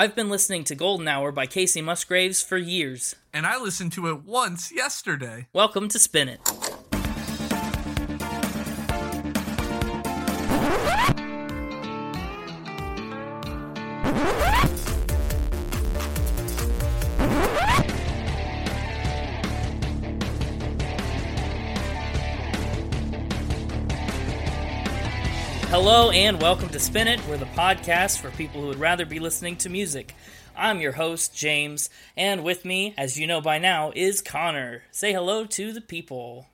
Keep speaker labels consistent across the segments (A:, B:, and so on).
A: I've been listening to Golden Hour by Kacey Musgraves for years.
B: And I listened to it once yesterday.
A: Welcome to Spin It. Hello and welcome to Spin It. We're the podcast for people who would rather be listening to music. I'm your host, James, and with me, as you know by now, is Connor. Say hello to the people.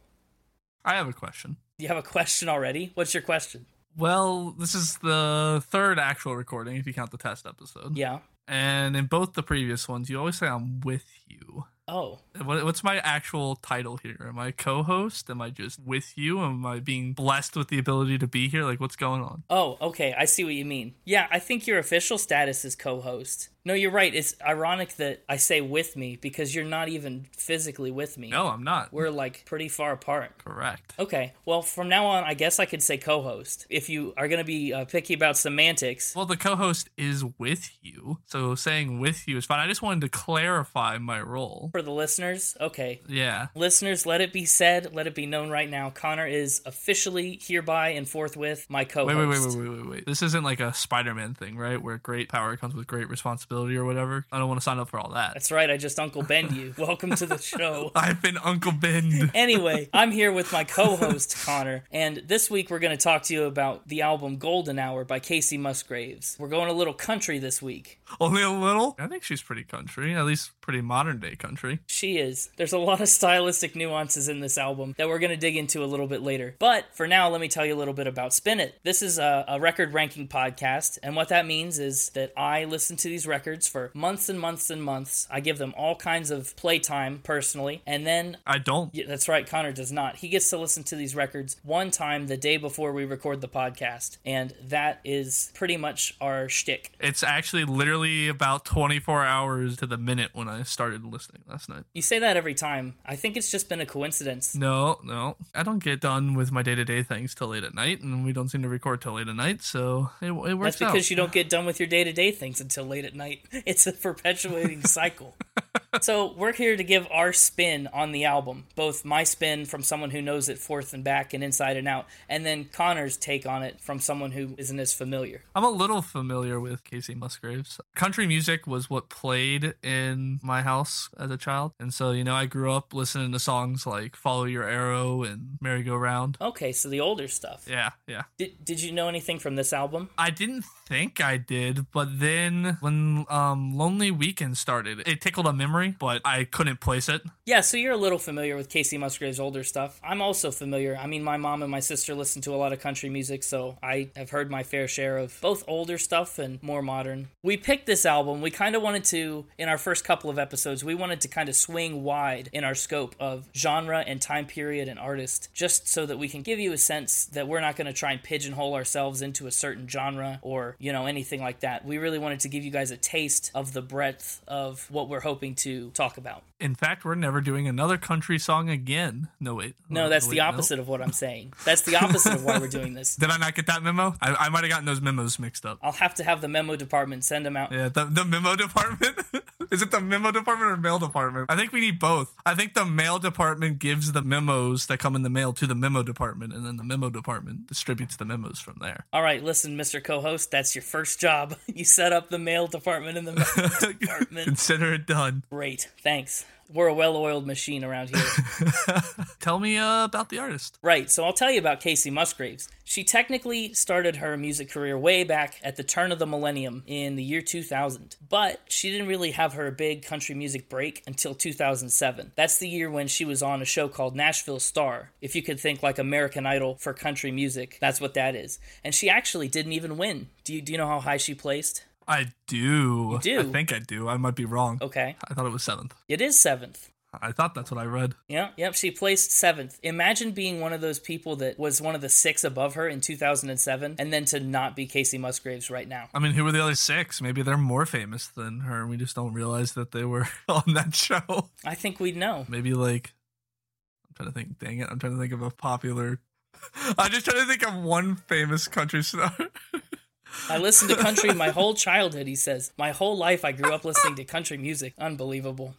B: I have a question.
A: You have a question already? What's your question?
B: Well, this is the third actual recording if you count the test episode.
A: Yeah.
B: And in both the previous ones, you always say I'm with you.
A: Oh,
B: What, what's my actual title here? Am I co-host? Am I just with you? Am I being blessed with the ability to be here? Like, what's going on?
A: oh, okay. I see what you mean. Yeah, I think your official status is co host. No, you're right. It's ironic that I say with me because you're not even physically with me.
B: No, I'm not.
A: We're like pretty far apart.
B: correct.
A: Okay, well, from now on, I guess I could say co host. If you are going to be uh, picky about semantics,
B: Well, the co-host is with you, so saying with you is fine. I just wanted to clarify my role.
A: for the listeners, okay.
B: Yeah.
A: Listeners, let it be said, let it be known right now. Connor is officially hereby and forthwith my co host.
B: wait, wait, wait, wait, wait, wait. This isn't like a Spider-Man thing, right? Where great power comes with great responsibility or whatever. I don't want to sign up for all that.
A: That's right, I just Uncle Ben you. Welcome to the show.
B: I've been Uncle Ben.
A: Anyway, I'm here with my co host, Connor, and this week we're going to talk to you about the album Golden Hour by Kacey Musgraves. We're going a little country this week.
B: Only a little. I think she's pretty country, at least pretty modern day country.
A: She is. There's a lot of stylistic nuances in this album that we're going to dig into a little bit later. But for now, let me tell you a little bit about Spin It. This is a, a record ranking podcast, and what that means is that I listen to these records for months and months and months. I give them all kinds of playtime personally, and then
B: I don't.
A: yeah, that's right, Connor does not. He gets to listen to these records one time the day before we record the podcast, and that is pretty much our shtick.
B: It's actually literally about 24 hours to the minute when I started listening last night.
A: You say that every time. I think it's just been a coincidence.
B: No, no. I don't get done with my day to day things till late at night, and we don't seem to record till late at night, so it, it works
A: That's because
B: out.
A: you don't get done with your day to day things until late at night. It's a perpetuating cycle. So, we're here to give our spin on the album, both my spin from someone who knows it forth and back and inside and out, and then Connor's take on it from someone who isn't as familiar.
B: I'm a little familiar with Kacey Musgraves. Country music was what played in my house as a child. And so, you know, I grew up listening to songs like Follow Your Arrow and Merry Go Round.
A: Okay, so the older stuff.
B: Yeah, yeah.
A: Did, did you know anything from this album?
B: I didn't think I did, but then when um, Lonely Weekend started, it tickled a memory, but I couldn't place it.
A: Yeah, so you're a little familiar with Kacey Musgrave's older stuff. I'm also familiar. I mean, my mom and my sister listen to a lot of country music, so I have heard my fair share of both older stuff and more modern. We picked this album. We kind of wanted to, in our first couple of episodes, we wanted to kind of swing wide in our scope of genre and time period and artist, just so that we can give you a sense that we're not going to try and pigeonhole ourselves into a certain genre or, you know, anything like that. We really wanted to give you guys a taste of the breadth of what we're hoping to talk about.
B: In fact, we're never doing another country song again. No, wait.
A: No, uh, that's the
B: wait, no.
A: opposite of what I'm saying. That's the opposite of why we're doing this.
B: Did I not get that memo? I, I might have gotten those memos mixed up.
A: I'll have to have the memo department send them out.
B: Yeah, the, the memo department. Is it the memo department or mail department? I think we need both. I think the mail department gives the memos that come in the mail to the memo department, and then the memo department distributes the memos from there.
A: All right, listen, Mr. Co-host, that's your first job. You set up the mail department in the mail department.
B: Consider it done.
A: Great, thanks. We're a well-oiled machine around here.
B: Tell me uh, about the artist.
A: Right, so I'll tell you about Kacey Musgraves. She technically started her music career way back at the turn of the millennium in the year 2000, but she didn't really have her big country music break until 2007. That's the year when she was on a show called Nashville Star. If you could think like American Idol for country music, that's what that is. And she actually didn't even win. Do you, do you know how high she placed?
B: I do.
A: do?
B: I think I do. I might be wrong.
A: Okay,
B: I thought it was seventh.
A: it is seventh.
B: I thought that's what I read.
A: Yeah, yep, she placed seventh. Imagine being one of those people that was one of the six above her in 2007, and then to not be Kacey Musgraves right now.
B: I mean, who were the other six? Maybe they're more famous than her, and we just don't realize that they were on that show.
A: I think we'd know.
B: Maybe like I'm trying to think. Dang it! I'm trying to think of a popular. I'm just trying to think of one famous country star.
A: I listened to country my whole childhood, he says. My whole life I grew up listening to country music. Unbelievable.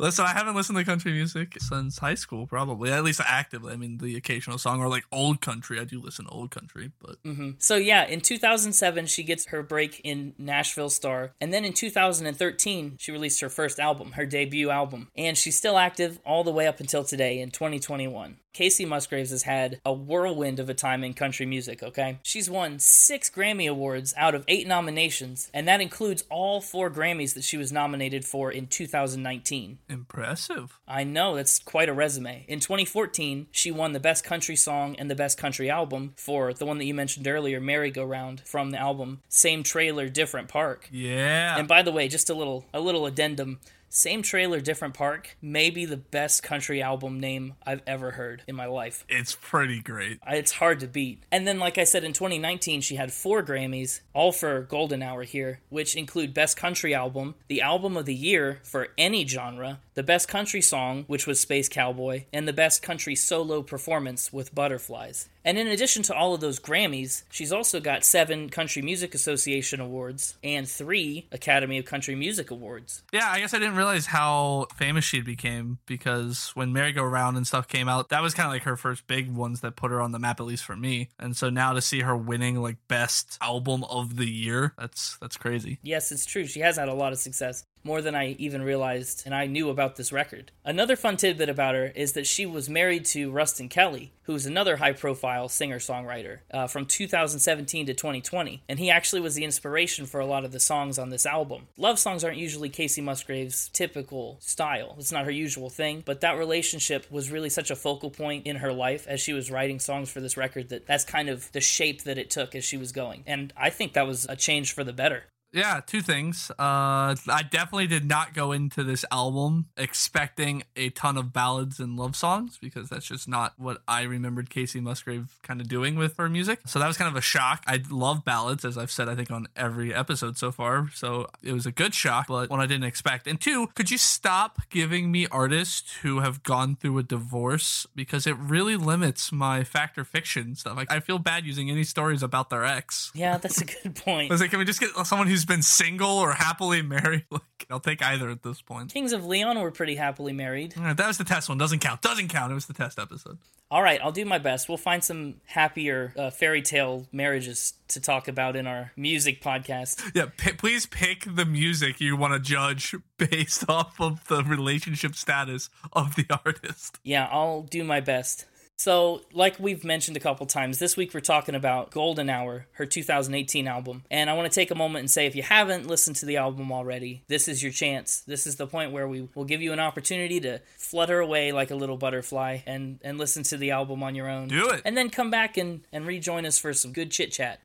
B: Listen, I haven't listened to country music since high school, probably. At least actively. I mean, the occasional song or like old country. I do listen to old country, but mm-hmm.
A: So yeah, in 2007 she gets her break in Nashville Star, and then in 2013 she released her first album, her debut album, and she's still active all the way up until today in 2021. Kacey Musgraves has had a whirlwind of a time in country music, okay? She's won six Grammy Awards out of eight nominations, and that includes all four Grammys that she was nominated for in 2019.
B: impressive.
A: I know, that's quite a resume. In 2014, she won the Best Country Song and the Best Country Album for the one that you mentioned earlier, Merry Go Round, from the album Same Trailer, Different Park.
B: Yeah.
A: And by the way, just a little a little addendum. Same trailer, different park may be the best country album name I've ever heard in my life.
B: it's pretty great.
A: It's hard to beat. And then, like I said, in 2019, she had four Grammys, all for Golden Hour here, which include Best Country Album, the Album of the Year for any genre, the Best Country Song, which was Space Cowboy, and the Best Country Solo Performance with Butterflies. And in addition to all of those Grammys, she's also got seven Country Music Association awards and three Academy of Country Music awards.
B: Yeah, I guess I didn't realize how famous she became because when Merry Go Round and stuff came out, that was kind of like her first big ones that put her on the map, at least for me. And so now to see her winning like best album of the year, that's that's crazy.
A: Yes, it's true. She has had a lot of success, more than I even realized and I knew about this record. Another fun tidbit about her is that she was married to Ruston Kelly, who's another high profile singer songwriter uh, from 2017 to 2020. And he actually was the inspiration for a lot of the songs on this album. Love songs aren't usually Kacey Musgraves' typical style, it's not her usual thing, but that relationship was really such a focal point in her life as she was writing songs for this record that that's kind of the shape that it took as she was going. And I think that was a change for the better.
B: Yeah, two things. Uh, I definitely did not go into this album expecting a ton of ballads and love songs because that's just not what I remembered Kacey Musgrave kind of doing with her music. So that was kind of a shock. I love ballads, as I've said, I think, on every episode so far. So it was a good shock, but one I didn't expect. And two, could you stop giving me artists who have gone through a divorce because it really limits my factor fiction stuff? Like, I feel bad using any stories about their ex.
A: Yeah, that's a good point.
B: I was like, can we just get someone who's been single or happily married? Like, I'll take either at this point.
A: Kings of Leon were pretty happily married.
B: All right, that was the test one. Doesn't count. Doesn't count. It was the test episode.
A: All right, I'll do my best. We'll find some happier uh, fairy tale marriages to talk about in our music podcast.
B: Yeah, p- please pick the music you want to judge based off of the relationship status of the artist.
A: Yeah, I'll do my best. So, like we've mentioned a couple times, this week we're talking about Golden Hour, her 2018 album. And I want to take a moment and say if you haven't listened to the album already, this is your chance. This is the point where we will give you an opportunity to flutter away like a little butterfly and, and listen to the album on your own.
B: Do it.
A: And then come back and, and rejoin us for some good chit chat.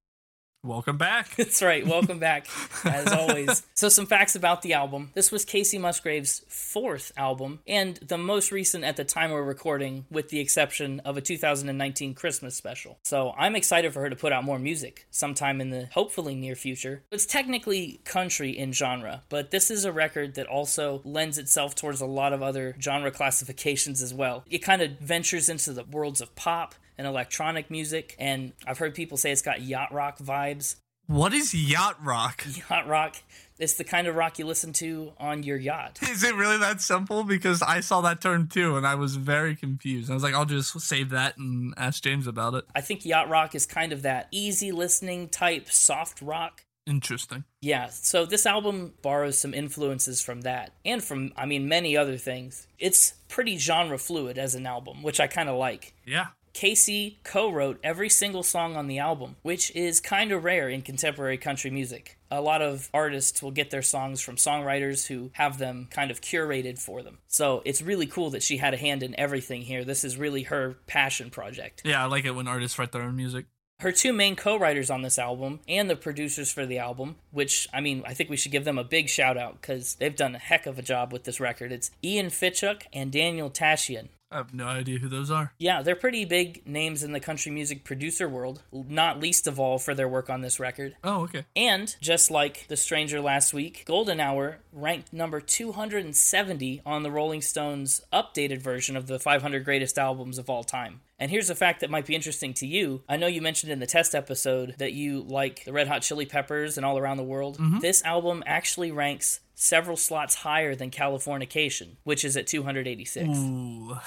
B: Welcome back.
A: That's right. Welcome back, as always. So, some facts about the album. This was Kacey Musgrave's fourth album, and the most recent at the time we're recording, with the exception of a 2019 Christmas special. So, I'm excited for her to put out more music sometime in the hopefully near future. It's technically country in genre, but this is a record that also lends itself towards a lot of other genre classifications as well. It kind of ventures into the worlds of pop and electronic music, and I've heard people say it's got yacht rock vibes.
B: What is yacht rock?
A: Yacht rock, it's the kind of rock you listen to on your yacht.
B: Is it really that simple? Because I saw that term too and I was very confused. I was like, I'll just save that and ask James about it.
A: I think yacht rock is kind of that easy listening type soft rock.
B: Interesting.
A: Yeah, so this album borrows some influences from that and from, I mean, many other things. It's pretty genre fluid as an album, which I kind of like.
B: Yeah.
A: Kacey co wrote every single song on the album, which is kind of rare in contemporary country music. A lot of artists will get their songs from songwriters who have them kind of curated for them. So it's really cool that she had a hand in everything here. This is really her passion project.
B: Yeah, I like it when artists write their own music.
A: Her two main co writers on this album and the producers for the album, which, I mean, I think we should give them a big shout out because they've done a heck of a job with this record. It's Ian Fitchuk and Daniel Tashian.
B: I have no idea who those are.
A: Yeah, they're pretty big names in the country music producer world, not least of all for their work on this record.
B: Oh, okay.
A: And just like The Stranger last week, Golden Hour ranked number 270 on the Rolling Stones updated version of the 500 greatest albums of all time. And here's a fact that might be interesting to you. I know you mentioned in the test episode that you like the Red Hot Chili Peppers and All Around the World. Mm-hmm. This album actually ranks several slots higher than Californication, which is at 286.
B: Ooh,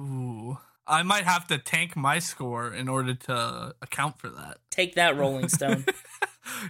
B: ooh. I might have to tank my score in order to account for that.
A: Take that, Rolling Stone.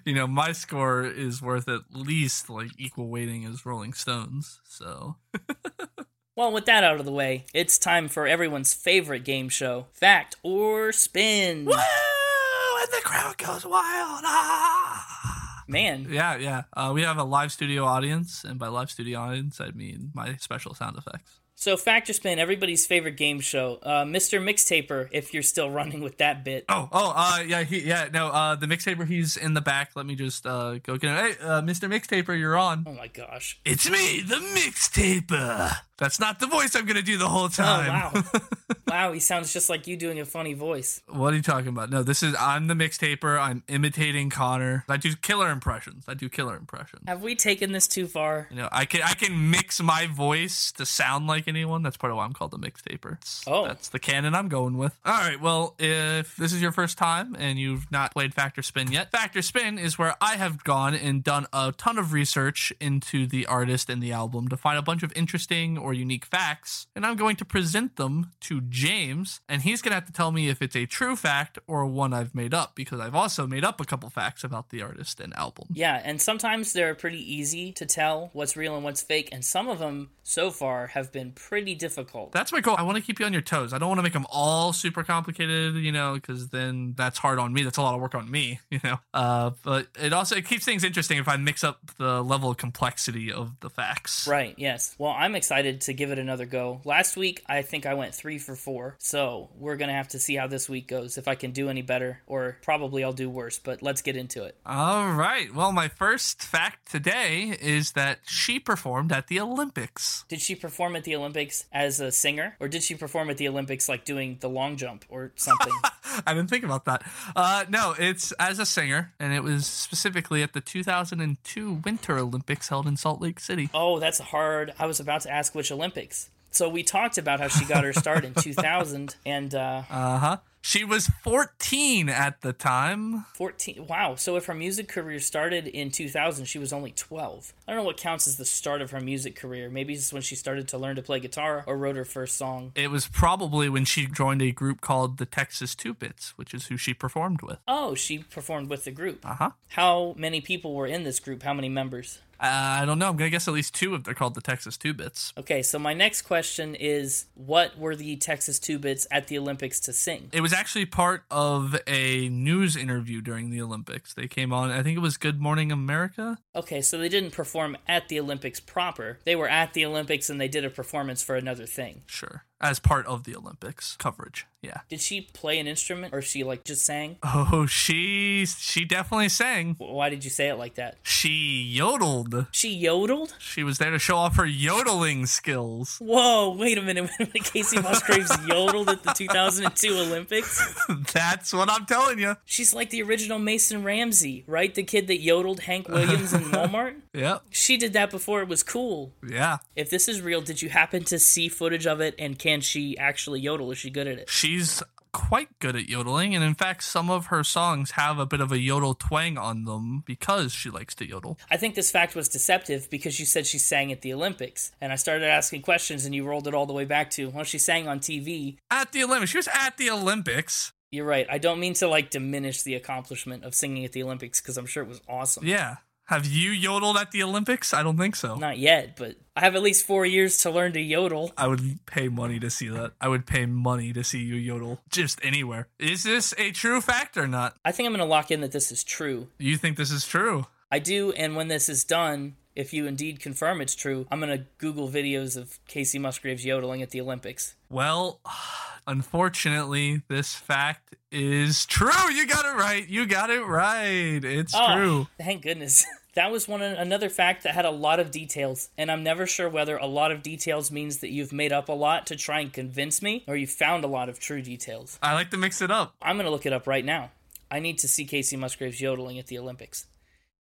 B: You know, my score is worth at least like equal weighting as Rolling Stones. So
A: well, with that out of the way, it's time for everyone's favorite game show Fact or Spin.
B: Woo! And the crowd goes wild. Ah!
A: Man,
B: Yeah, yeah. Uh, we have a live studio audience, and by live studio audience, I mean my special sound effects.
A: So, Fact or Spin, everybody's favorite game show. Uh, Mr. Mixtaper, if you're still running with that bit.
B: Oh, oh, uh, yeah, he, yeah, no, uh, the mixtaper, he's in the back. Let me just, uh, go get him. Hey, uh, Mr. Mixtaper, you're on.
A: Oh my gosh.
B: It's me, the mixtaper. That's not the voice I'm gonna do the whole oh, time.
A: Oh, wow. wow, he sounds just like you doing a funny voice.
B: What are you talking about? No, this is I'm the mixtaper. I'm imitating Connor. I do killer impressions. I do killer impressions.
A: Have we taken this too far?
B: You know, I can I can mix my voice to sound like anyone. That's part of why I'm called the mixtaper.
A: Oh.
B: that's the canon I'm going with. All right, well, if this is your first time and you've not played Fact or Spin yet, Fact or Spin is where I have gone and done a ton of research into the artist and the album to find a bunch of interesting or unique facts, and I'm going to present them to James, and he's going to have to tell me if it's a true fact or one I've made up because I've also made up a couple facts about the artist and album.
A: Yeah, and sometimes they're pretty easy to tell what's real and what's fake, and some of them so far have been pretty difficult.
B: That's my goal. I want to keep you on your toes. I don't want to make them all super complicated, you know, because then that's hard on me. That's a lot of work on me, you know. Uh, but it also it keeps things interesting if I mix up the level of complexity of the facts.
A: Right, yes. Well, I'm excited to give it another go. Last week, I think I went three for four. So we're going to have to see how this week goes, if I can do any better, or probably I'll do worse. But let's get into it.
B: All right. Well, my first fact today is that she performed at the Olympics.
A: Did she perform at the Olympics as a singer, or did she perform at the Olympics like doing the long jump or something?
B: I didn't think about that. Uh, no, it's as a singer, and it was specifically at the 2002 Winter Olympics held in Salt Lake City.
A: oh, that's hard. I was about to ask which Olympics. So we talked about how she got her start in 2000 and uh,
B: Uh huh. She was 14 at the time.
A: 14. Wow. So if her music career started in 2000, she was only 12. I don't know what counts as the start of her music career. Maybe it's when she started to learn to play guitar or wrote her first song.
B: It was probably when she joined a group called the Texas Two Bits, which is who she performed with.
A: Oh, she performed with the group.
B: Uh huh.
A: How many people were in this group? How many members?
B: Uh, I don't know. I'm gonna guess at least two if they're called the Texas Two Bits.
A: Okay, so my next question is what were the Texas Two Bits at the Olympics to sing?
B: It was actually part of a news interview during the Olympics. They came on. I think it was Good Morning America.
A: Okay, so they didn't perform at the Olympics proper. They were at the Olympics and they did a performance for another thing.
B: Sure, as part of the Olympics coverage. Yeah.
A: Did she play an instrument or she like just sang?
B: Oh, she she definitely sang.
A: Why did you say it like that?
B: She yodeled.
A: She yodeled?
B: She was there to show off her yodeling skills.
A: Whoa, wait a minute. Wait a minute. Kacey Musgraves yodeled at the 2002 Olympics?
B: That's what I'm telling you.
A: She's like the original Mason Ramsey, right? The kid that yodeled Hank Williams in Walmart?
B: Yep.
A: She did that before it was cool.
B: Yeah.
A: If this is real, did you happen to see footage of it and can she actually yodel? Is she good at it?
B: She's quite good at yodeling, and in fact, some of her songs have a bit of a yodel twang on them because she likes to yodel.
A: I think this fact was deceptive because you said she sang at the Olympics. And I started asking questions and you rolled it all the way back to, well, she sang on TV.
B: At the Olympics, she was at the Olympics.
A: You're right. I don't mean to like diminish the accomplishment of singing at the Olympics because I'm sure it was awesome.
B: Yeah. Have you yodeled at the Olympics? I don't think so.
A: Not yet, but I have at least four years to learn to yodel.
B: I would pay money to see that. I would pay money to see you yodel just anywhere. Is this a true fact or not?
A: I think I'm going to lock in that this is true.
B: You think this is true?
A: I do, and when this is done, if you indeed confirm it's true, I'm going to Google videos of Kacey Musgraves yodeling at the Olympics.
B: Well, unfortunately, this fact is true. You got it right. You got it right. It's
A: Oh,
B: true.
A: Thank goodness. That was one another fact that had a lot of details, and I'm never sure whether a lot of details means that you've made up a lot to try and convince me, or you found a lot of true details.
B: I like to mix it up.
A: I'm gonna look it up right now. I need to see Kacey Musgraves yodeling at the Olympics.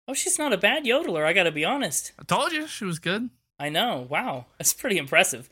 A: Oh, she's not a bad yodeler. I gotta be honest.
B: I told you she was good.
A: I know. Wow, that's pretty impressive.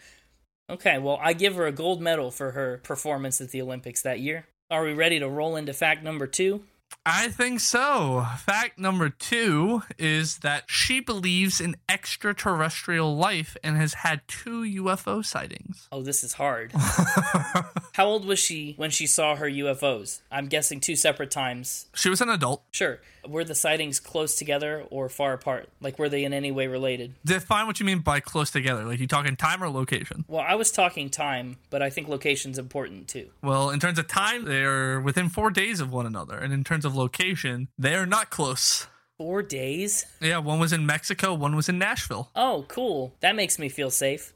A: Okay, well, I give her a gold medal for her performance at the Olympics that year. Are we ready to roll into fact number two?
B: I think so. Fact number two is that she believes in extraterrestrial life and has had two UFO sightings.
A: Oh, this is hard. How old was she when she saw her UFOs? I'm guessing two separate times.
B: She was an adult.
A: Sure. Were the sightings close together or far apart? Like, were they in any way related?
B: Define what you mean by close together. Like, you talking time or location?
A: Well, I was talking time, but I think location's important too.
B: Well, in terms of time, they're within four days of one another. And in terms of location, they are not close.
A: Four days?
B: Yeah, one was in Mexico, one was in Nashville.
A: Oh, cool. That makes me feel safe.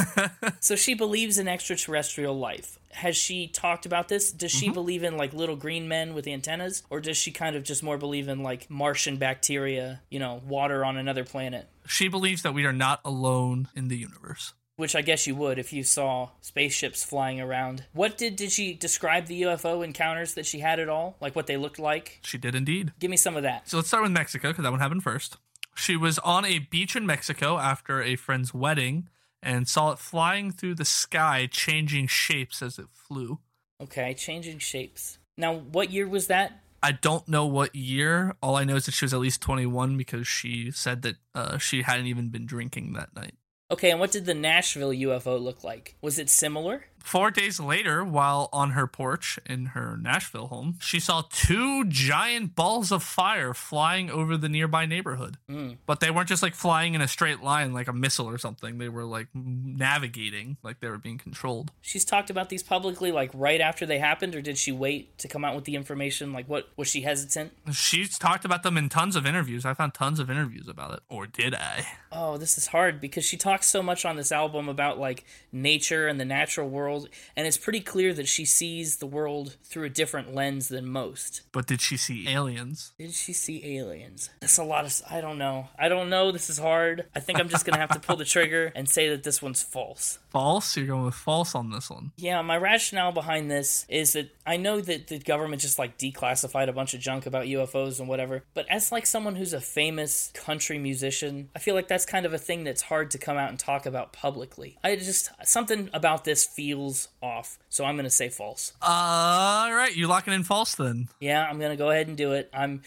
A: so she believes in extraterrestrial life. Has she talked about this? Does she mm-hmm. believe in like little green men with antennas? Or does she kind of just more believe in like Martian bacteria, you know, water on another planet?
B: She believes that we are not alone in the universe.
A: Which I guess you would if you saw spaceships flying around. What did did she describe the UFO encounters that she had at all? Like what they looked like?
B: She did indeed.
A: Give me some of that.
B: So let's start with Mexico because that one happened first. She was on a beach in Mexico after a friend's wedding and saw it flying through the sky, changing shapes as it flew.
A: Okay, changing shapes. Now, what year was that?
B: I don't know what year. All I know is that she was at least 21 because she said that uh, she hadn't even been drinking that night.
A: Okay, and what did the Nashville UFO look like? Was it similar?
B: Four days later, while on her porch in her Nashville home, she saw two giant balls of fire flying over the nearby neighborhood.
A: Mm.
B: But they weren't just like flying in a straight line like a missile or something. They were like navigating, like they were being controlled.
A: She's talked about these publicly, like right after they happened, or did she wait to come out with the information? Like, what was she hesitant?
B: She's talked about them in tons of interviews. I found tons of interviews about it. Or did I?
A: Oh, this is hard because she talks so much on this album about like nature and the natural world, and it's pretty clear that she sees the world through a different lens than most.
B: But did she see aliens?
A: Did she see aliens? That's a lot of. I don't know. I don't know. This is hard. I think I'm just gonna have to pull the trigger and say that this one's false.
B: False? You're going with false on this one.
A: Yeah, my rationale behind this is that I know that the government just like declassified a bunch of junk about UFOs and whatever, but as like someone who's a famous country musician, I feel like that's kind of a thing that's hard to come out and talk about publicly. I just something about this feels off, so I'm going to say false.
B: All right, you're locking in false then?
A: Yeah, I'm going to go ahead and do it. I'm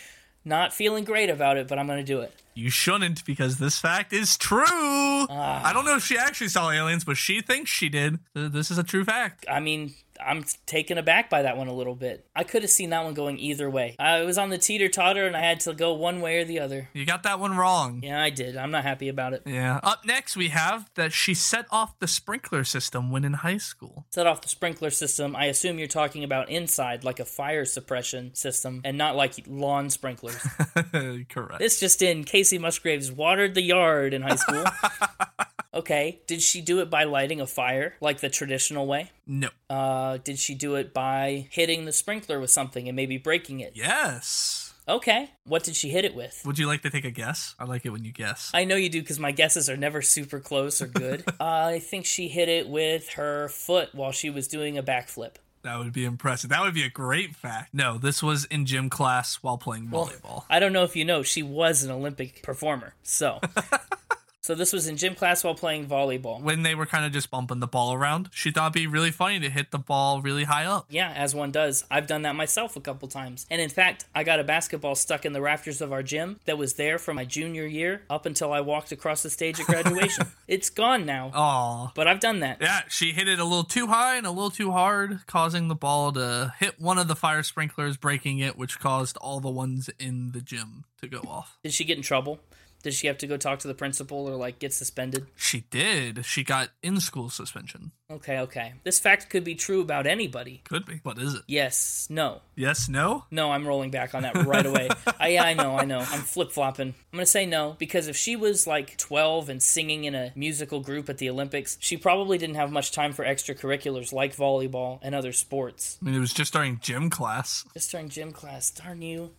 A: not feeling great about it, but I'm going to do it.
B: You shouldn't because this fact is true. Ah. I don't know if she actually saw aliens, but she thinks she did. This is a true fact.
A: I mean, I'm taken aback by that one a little bit. I could have seen that one going either way. I was on the teeter totter and I had to go one way or the other.
B: You got that one wrong.
A: Yeah, I did. I'm not happy about it.
B: Yeah. Up next, we have that she set off the sprinkler system when in high school.
A: Set off the sprinkler system. I assume you're talking about inside, like a fire suppression system, and not like lawn sprinklers.
B: Correct.
A: this just in Kacey Musgraves watered the yard in high school. okay. Did she do it by lighting a fire, like the traditional way?
B: no.
A: Uh, did she do it by hitting the sprinkler with something and maybe breaking it?
B: Yes.
A: Okay. What did she hit it with?
B: Would you like to take a guess? I like it when you guess.
A: I know you do because my guesses are never super close or good. I think she hit it with her foot while she was doing a backflip.
B: That would be impressive. That would be a great fact. No, this was in gym class while playing volleyball.
A: I don't know if you know, she was an Olympic performer. So, so this was in gym class while playing volleyball.
B: when they were kind of just bumping the ball around, she thought it'd be really funny to hit the ball really high up.
A: Yeah, as one does. I've done that myself a couple times. And in fact, I got a basketball stuck in the rafters of our gym that was there from my junior year up until I walked across the stage at graduation. it's gone now.
B: Aw.
A: But I've done that.
B: Yeah, she hit it a little too high and a little too hard, causing the ball to hit one of the fire sprinklers, breaking it, which caused all the ones in the gym to go off.
A: Did she get in trouble? Did she have to go talk to the principal or like get suspended?
B: She did. She got in school suspension.
A: Okay, okay. This fact could be true about anybody.
B: Could be. What is it?
A: Yes, no.
B: Yes, no?
A: No, I'm rolling back on that right away. I, yeah, I know, I know. I'm flip flopping. I'm gonna say no because if she was like 12 and singing in a musical group at the Olympics, she probably didn't have much time for extracurriculars like volleyball and other sports.
B: I mean, it was just during gym class.
A: Just during gym class, darn you.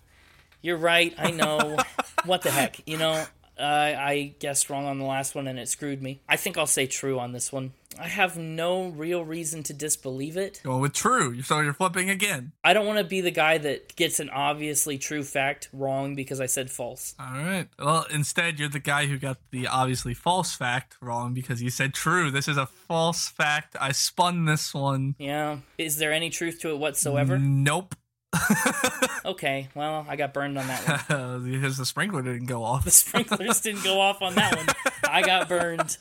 A: You're right, I know. what the heck, you know? Uh, I guessed wrong on the last one and it screwed me. I think I'll say true on this one. I have no real reason to disbelieve it.
B: Going with true. So you're flipping again.
A: I don't want to be the guy that gets an obviously true fact wrong because I said false.
B: All right. Well, instead, you're the guy who got the obviously false fact wrong because you said true. This is a false fact. I spun this one.
A: Yeah. Is there any truth to it whatsoever?
B: Nope.
A: Okay, well, I got burned on that one.
B: because the sprinkler didn't go off.
A: The sprinklers didn't go off on that one. I got burned.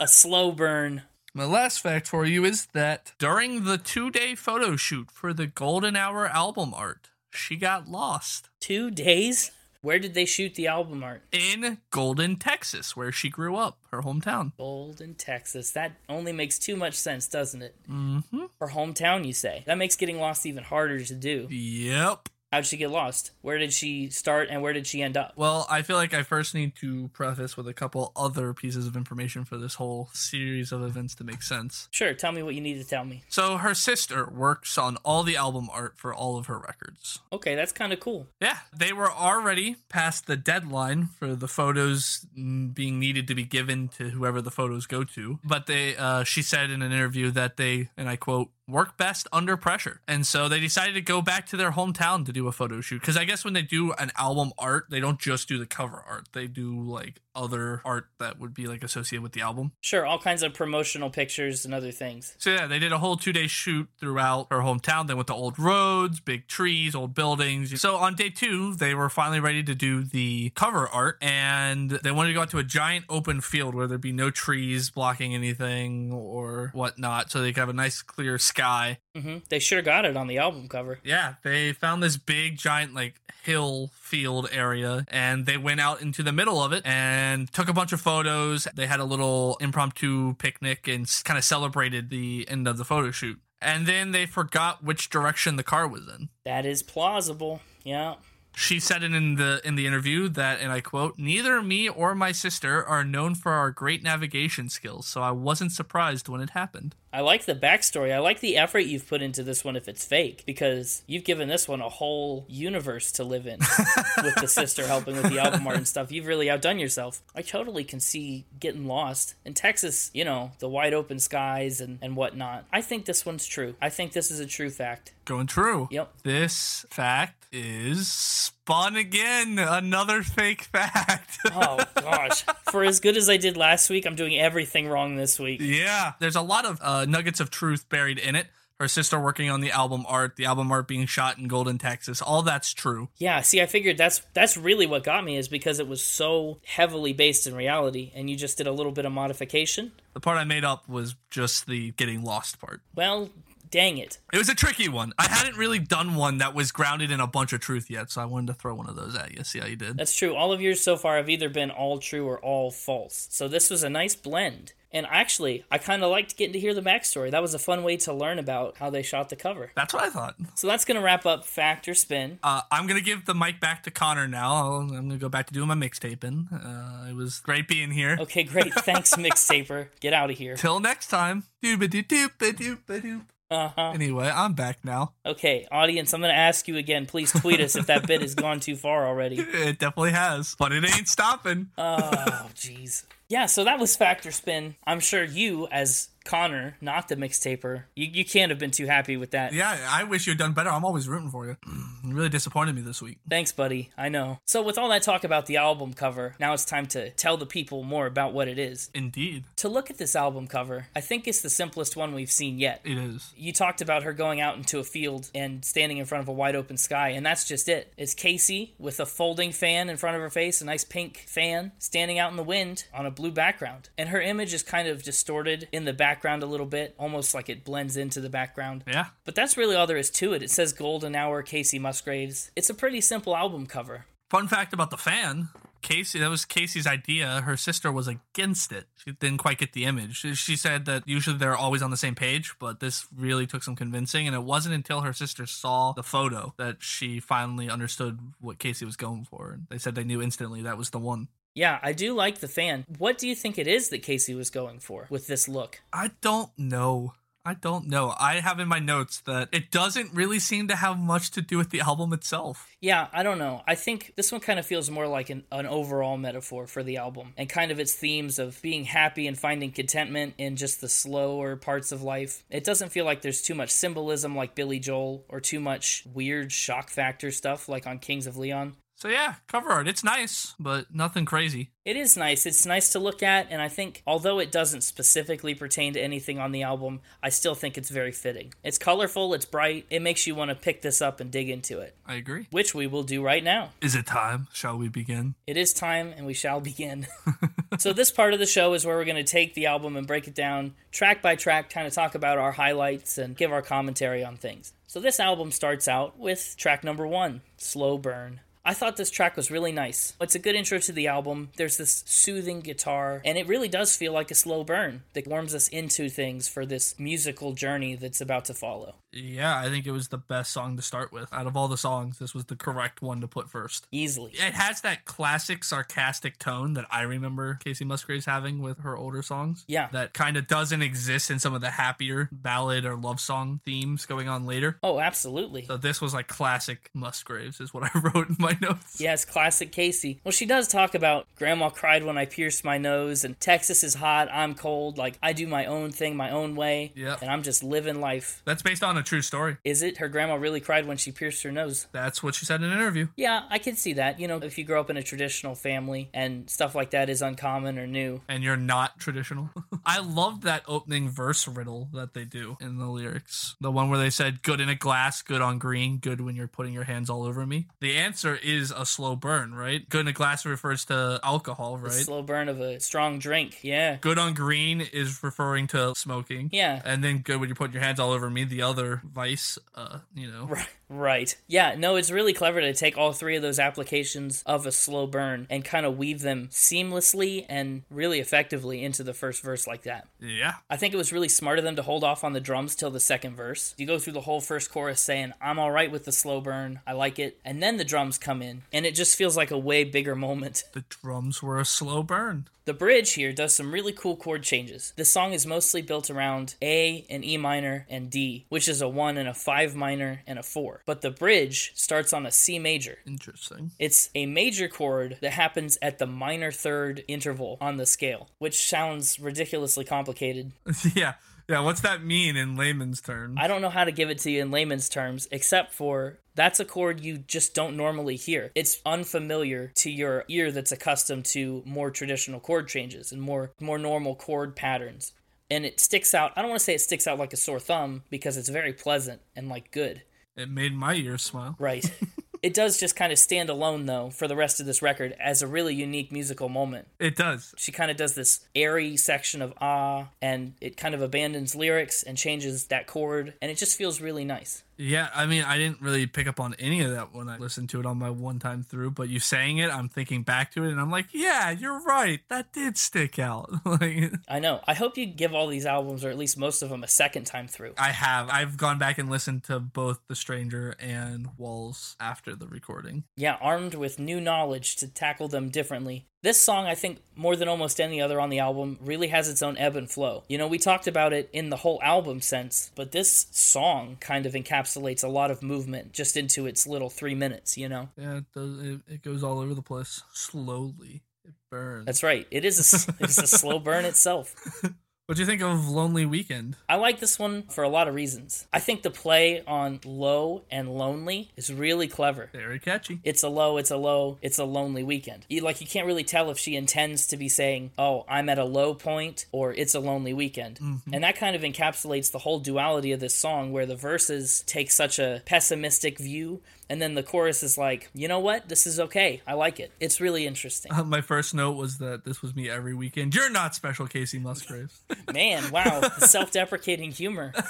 A: A slow burn.
B: My last fact for you is that during the two day photo shoot for the Golden Hour album art, she got lost
A: Two days? Where did they shoot the album art?
B: in Golden, Texas, where she grew up, her hometown.
A: Golden, Texas. That only makes too much sense, doesn't it?
B: Mm-hmm.
A: Her hometown, you say. That makes getting lost even harder to do.
B: Yep.
A: How'd she get lost? Where did she start and where did she end up?
B: Well, I feel like I first need to preface with a couple other pieces of information for this whole series of events to make sense.
A: Sure, tell me what you need to tell me.
B: So, her sister works on all the album art for all of her records.
A: Okay, that's kind of cool.
B: Yeah, they were already past the deadline for the photos being needed to be given to whoever the photos go to. But they, uh, she said in an interview that they, and I quote, work best under pressure. And so they decided to go back to their hometown to do a photo shoot. Because I guess when they do an album art, they don't just do the cover art, they do like other art that would be like associated with the album.
A: Sure, all kinds of promotional pictures and other things.
B: So yeah, they did a whole two day shoot throughout her hometown. They went to old roads, big trees, old buildings. So on day two, they were finally ready to do the cover art, and they wanted to go out to a giant open field where there'd be no trees blocking anything or whatnot, so they could have a nice clear sky.
A: hmm They sure got it on the album cover.
B: Yeah, they found this big giant like hill field area and they went out into the middle of it and took a bunch of photos. They had a little impromptu picnic and kind of celebrated the end of the photo shoot. And then they forgot which direction the car was in.
A: That is plausible. Yeah.
B: She said it in the in the interview that and I quote, "Neither me or my sister are known for our great navigation skills, so I wasn't surprised when it happened."
A: I like the backstory. I like the effort you've put into this one if it's fake, because you've given this one a whole universe to live in with the sister helping with the album art and stuff. You've really outdone yourself. I totally can see getting lost. In Texas, you know, the wide open skies and, and whatnot. I think this one's true. I think this is a true fact.
B: Going true.
A: Yep.
B: This fact is spun again. Another fake fact.
A: Oh, gosh. For as good as I did last week, I'm doing everything wrong this week.
B: yeah. There's a lot of uh, nuggets of truth buried in it. Her sister working on the album art, the album art being shot in Golden, Texas. All that's true.
A: Yeah, see, I figured that's that's really what got me is because it was so heavily based in reality, and you just did a little bit of modification.
B: The part I made up was just the getting lost part.
A: Well, dang it.
B: It was a tricky one. I hadn't really done one that was grounded in a bunch of truth yet, so I wanted to throw one of those at you. See how you did.
A: That's true. All of yours so far have either been all true or all false. So this was a nice blend. And actually, I kind of liked getting to hear the backstory. That was a fun way to learn about how they shot the cover.
B: That's what I thought.
A: So that's going to wrap up Fact or Spin.
B: Uh, I'm gonna give the mic back to Connor now. I'll, I'm gonna go back to doing my mixtaping. Uh, it was great being here.
A: Okay, great. Thanks, Mixtaper. Get out of here.
B: Till next time. Doop-a-doop-a-doop-a-doop.
A: Uh-huh.
B: Anyway, I'm back now.
A: Okay, audience, I'm going to ask you again. Please tweet us if that bit has gone too far already.
B: It definitely has, but it ain't stopping.
A: Oh, jeez. Yeah, so that was Fact or Spin. I'm sure you, as Connor, not the mixtaper, you, you can't have been too happy with that.
B: yeah, I wish you had done better. I'm always rooting for you. You really disappointed me this week.
A: Thanks, buddy. I know. So, with all that talk about the album cover, now it's time to tell the people more about what it is.
B: Indeed,
A: To look at this album cover, I think it's the simplest one we've seen yet.
B: it is.
A: You talked about her going out into a field and standing in front of a wide open sky, and that's just it. It's Kacey with a folding fan in front of her face, a nice pink fan, standing out in the wind on a blue background. And her image is kind of distorted in the background a little bit, almost like it blends into the background.
B: Yeah.
A: But that's really all there is to it. It says Golden Hour, Kacey Musgraves. It's a pretty simple album cover.
B: Fun fact about the fan. Kacey, that was Kacey's idea. Her sister was against it. She didn't quite get the image. She- She said that usually they're always on the same page, but this really took some convincing. And it wasn't until her sister saw the photo that she finally understood what Kacey was going for. They said they knew instantly that was the one.
A: Yeah, I do like the fan. What do you think it is that Kacey was going for with this look?
B: I don't know. I don't know. I have in my notes that it doesn't really seem to have much to do with the album itself.
A: Yeah, I don't know. I think this one kind of feels more like an, an overall metaphor for the album and kind of its themes of being happy and finding contentment in just the slower parts of life. It doesn't feel like there's too much symbolism like Billy Joel or too much weird shock factor stuff like on Kings of Leon.
B: So yeah, cover art. It's nice, but nothing crazy.
A: It is nice. It's nice to look at, and I think although it doesn't specifically pertain to anything on the album, I still think it's very fitting. It's colorful, it's bright, it makes you want to pick this up and dig into it,
B: I agree.
A: which we will do right now.
B: Is it time? Shall we begin?
A: It is time, and we shall begin. so, this part of the show is where we're going to take the album and break it down track by track, kind of talk about our highlights and give our commentary on things. So, this album starts out with track number one Slow Burn. I thought this track was really nice. It's a good intro to the album. There's this soothing guitar, and it really does feel like a slow burn that warms us into things for this musical journey that's about to follow.
B: Yeah, I think it was the best song to start with. Out of all the songs, this was the correct one to put first.
A: Easily.
B: It has that classic sarcastic tone that I remember Kacey Musgraves having with her older songs.
A: Yeah.
B: That kind of doesn't exist in some of the happier ballad or love song themes going on later.
A: Oh, absolutely.
B: So this was like classic Musgraves, is what I wrote in my notes.
A: Yes, classic Kacey. Well, she does talk about Grandma cried when I pierced my nose, and Texas is hot, I'm cold. Like, I do my own thing my own way,
B: Yep.
A: and I'm just living life.
B: That's based on a true story.
A: Is it? Her grandma really cried when she pierced her nose.
B: That's what she said in an interview.
A: Yeah, I can see that. You know, if you grow up in a traditional family and stuff like that is uncommon or new.
B: And you're not traditional. I love that opening verse riddle that they do in the lyrics. The one where they said, good in a glass, good on green, good when you're putting your hands all over me. The answer is a slow burn, right? Good in a glass refers to alcohol, right?
A: The slow burn of a strong drink. Yeah.
B: Good on green is referring to smoking.
A: Yeah.
B: And then good when you're putting your hands all over me, the other vice, uh, you know.
A: Right. Right. Yeah, no, it's really clever to take all three of those applications of a slow burn and kind of weave them seamlessly and really effectively into the first verse like that.
B: Yeah.
A: I think it was really smart of them to hold off on the drums till the second verse. You go through the whole first chorus saying, I'm all right with the slow burn, I like it. And then the drums come in, and it just feels like a way bigger moment.
B: The drums were a slow burn.
A: The bridge here does some really cool chord changes. This song is mostly built around A and E minor and D, which is a 1 and a 5 minor and a 4. But the bridge starts on a C major.
B: Interesting.
A: It's a major chord that happens at the minor third interval on the scale, which sounds ridiculously complicated.
B: yeah. Yeah. What's that mean in layman's terms?
A: I don't know how to give it to you in layman's terms, except for that's a chord you just don't normally hear. It's unfamiliar to your ear that's accustomed to more traditional chord changes and more more normal chord patterns. And it sticks out. I don't want to say it sticks out like a sore thumb because it's very pleasant and like good.
B: It made my ears smile.
A: Right. it does just kind of stand alone though for the rest of this record as a really unique musical moment.
B: It does.
A: She kind of does this airy section of ah and it kind of abandons lyrics and changes that chord and it just feels really nice.
B: Yeah, I mean, I didn't really pick up on any of that when I listened to it on my one time through, but you saying it, I'm thinking back to it and I'm like, yeah, you're right. That did stick out. like
A: I know. I hope you give all these albums, or at least most of them, a second time through.
B: I have. I've gone back and listened to both The Stranger and Walls after the recording.
A: Yeah, armed with new knowledge to tackle them differently. This song, I think, more than almost any other on the album, really has its own ebb and flow. You know, we talked about it in the whole album sense, but this song kind of encapsulates a lot of movement just into its little three minutes, you know?
B: Yeah, it does. It, it goes all over the place slowly. It burns.
A: That's right. It is a, it's a slow burn itself.
B: what do you think of Lonely Weekend?
A: I like this one for a lot of reasons. I think the play on low and lonely is really clever.
B: Very catchy.
A: It's a low, it's a low, it's a lonely weekend. You, like you can't really tell if she intends to be saying, "Oh, I'm at a low point," or "It's a lonely weekend," mm-hmm. and that kind of encapsulates the whole duality of this song, where the verses take such a pessimistic view, and then the chorus is like, "You know what? This is okay. I like it. It's really interesting."
B: Uh, my first note was that this was me every weekend. You're not special, Kacey Musgraves.
A: Man, wow, self-deprecating humor.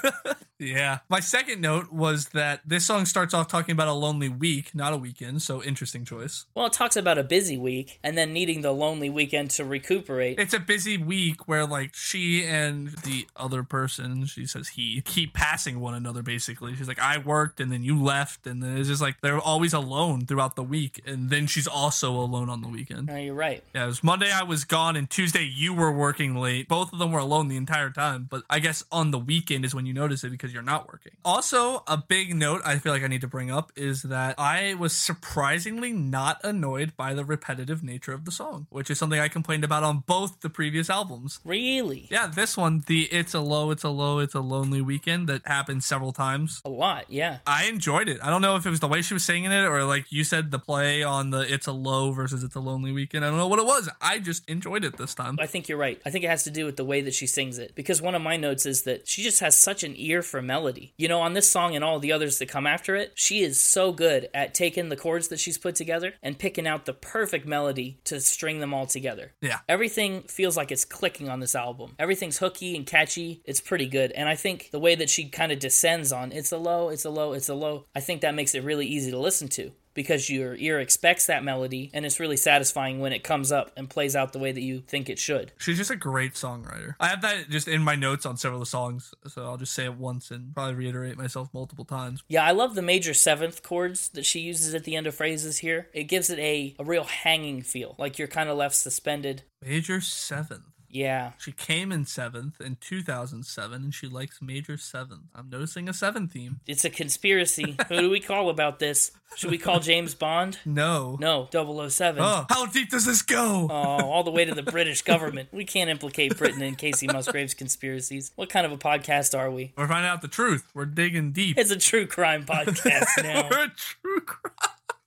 B: Yeah. My second note was that this song starts off talking about a lonely week, not a weekend. So interesting choice.
A: Well, it talks about a busy week and then needing the lonely weekend to recuperate.
B: It's a busy week where like she and the other person, she says he, keep passing one another basically. She's like, I worked and then you left. And then it's just like like they're always alone throughout the week, and then she's also alone on the weekend.
A: No, you're right.
B: Yeah, it was Monday I was gone, and Tuesday you were working late. Both of them were alone the entire time, but I guess on the weekend is when you notice it because you're not working. Also, a big note I feel like I need to bring up is that I was surprisingly not annoyed by the repetitive nature of the song, which is something I complained about on both the previous albums.
A: Really?
B: Yeah, this one, the It's a Low, It's a Low, It's a Lonely Weekend that happened several times.
A: A lot, yeah.
B: I enjoyed it. I don't know if it was the way she was singing it or like you said, the play on the It's a Low versus It's a Lonely Weekend. I don't know what it was. I just enjoyed it this time.
A: I think you're right. I think it has to do with the way that she sings it. Because one of my notes is that she just has such an ear for melody. You know, on this song and all the others that come after it, she is so good at taking the chords that she's put together and picking out the perfect melody to string them all together.
B: Yeah.
A: Everything feels like it's clicking on this album. Everything's hooky and catchy. It's pretty good. And I think the way that she kind of descends on it's a low, it's a low, it's a low, I think that makes it really easy to listen to because your ear expects that melody and it's really satisfying when it comes up and plays out the way that you think it should.
B: She's just a great songwriter. I have that just in my notes on several of the songs, so I'll just say it once and probably reiterate myself multiple times.
A: Yeah, I love the major seventh chords that she uses at the end of phrases here. It gives it a, a real hanging feel, like you're kind of left suspended.
B: Major seventh.
A: Yeah.
B: She came in seventh in 2007 and she likes major seventh. I'm noticing a seven theme.
A: It's a conspiracy. Who do we call about this? Should we call James Bond?
B: No.
A: No, 007.
B: Oh, how deep does this go?
A: Oh, all the way to the British government. We can't implicate Britain in Kacey Musgraves conspiracies. What kind of a podcast are we?
B: We're finding out the truth. We're digging deep.
A: It's a true crime podcast now.
B: We're a true crime.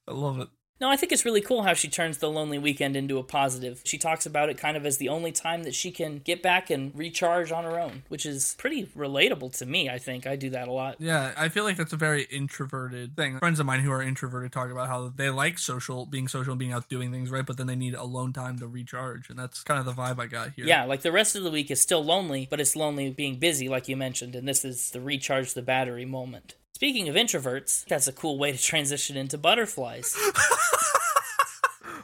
B: I love it.
A: No, I think it's really cool how she turns the lonely weekend into a positive. She talks about it kind of as the only time that she can get back and recharge on her own, which is pretty relatable to me, I think. I do that a lot.
B: Yeah, I feel like that's a very introverted thing. Friends of mine who are introverted talk about how they like social, being social and being out doing things, right? But then they need alone time to recharge. And that's kind of the vibe I got here.
A: Yeah, like the rest of the week is still lonely, but it's lonely being busy, like you mentioned, and this is the recharge the battery moment. Speaking of introverts, that's a cool way to transition into butterflies.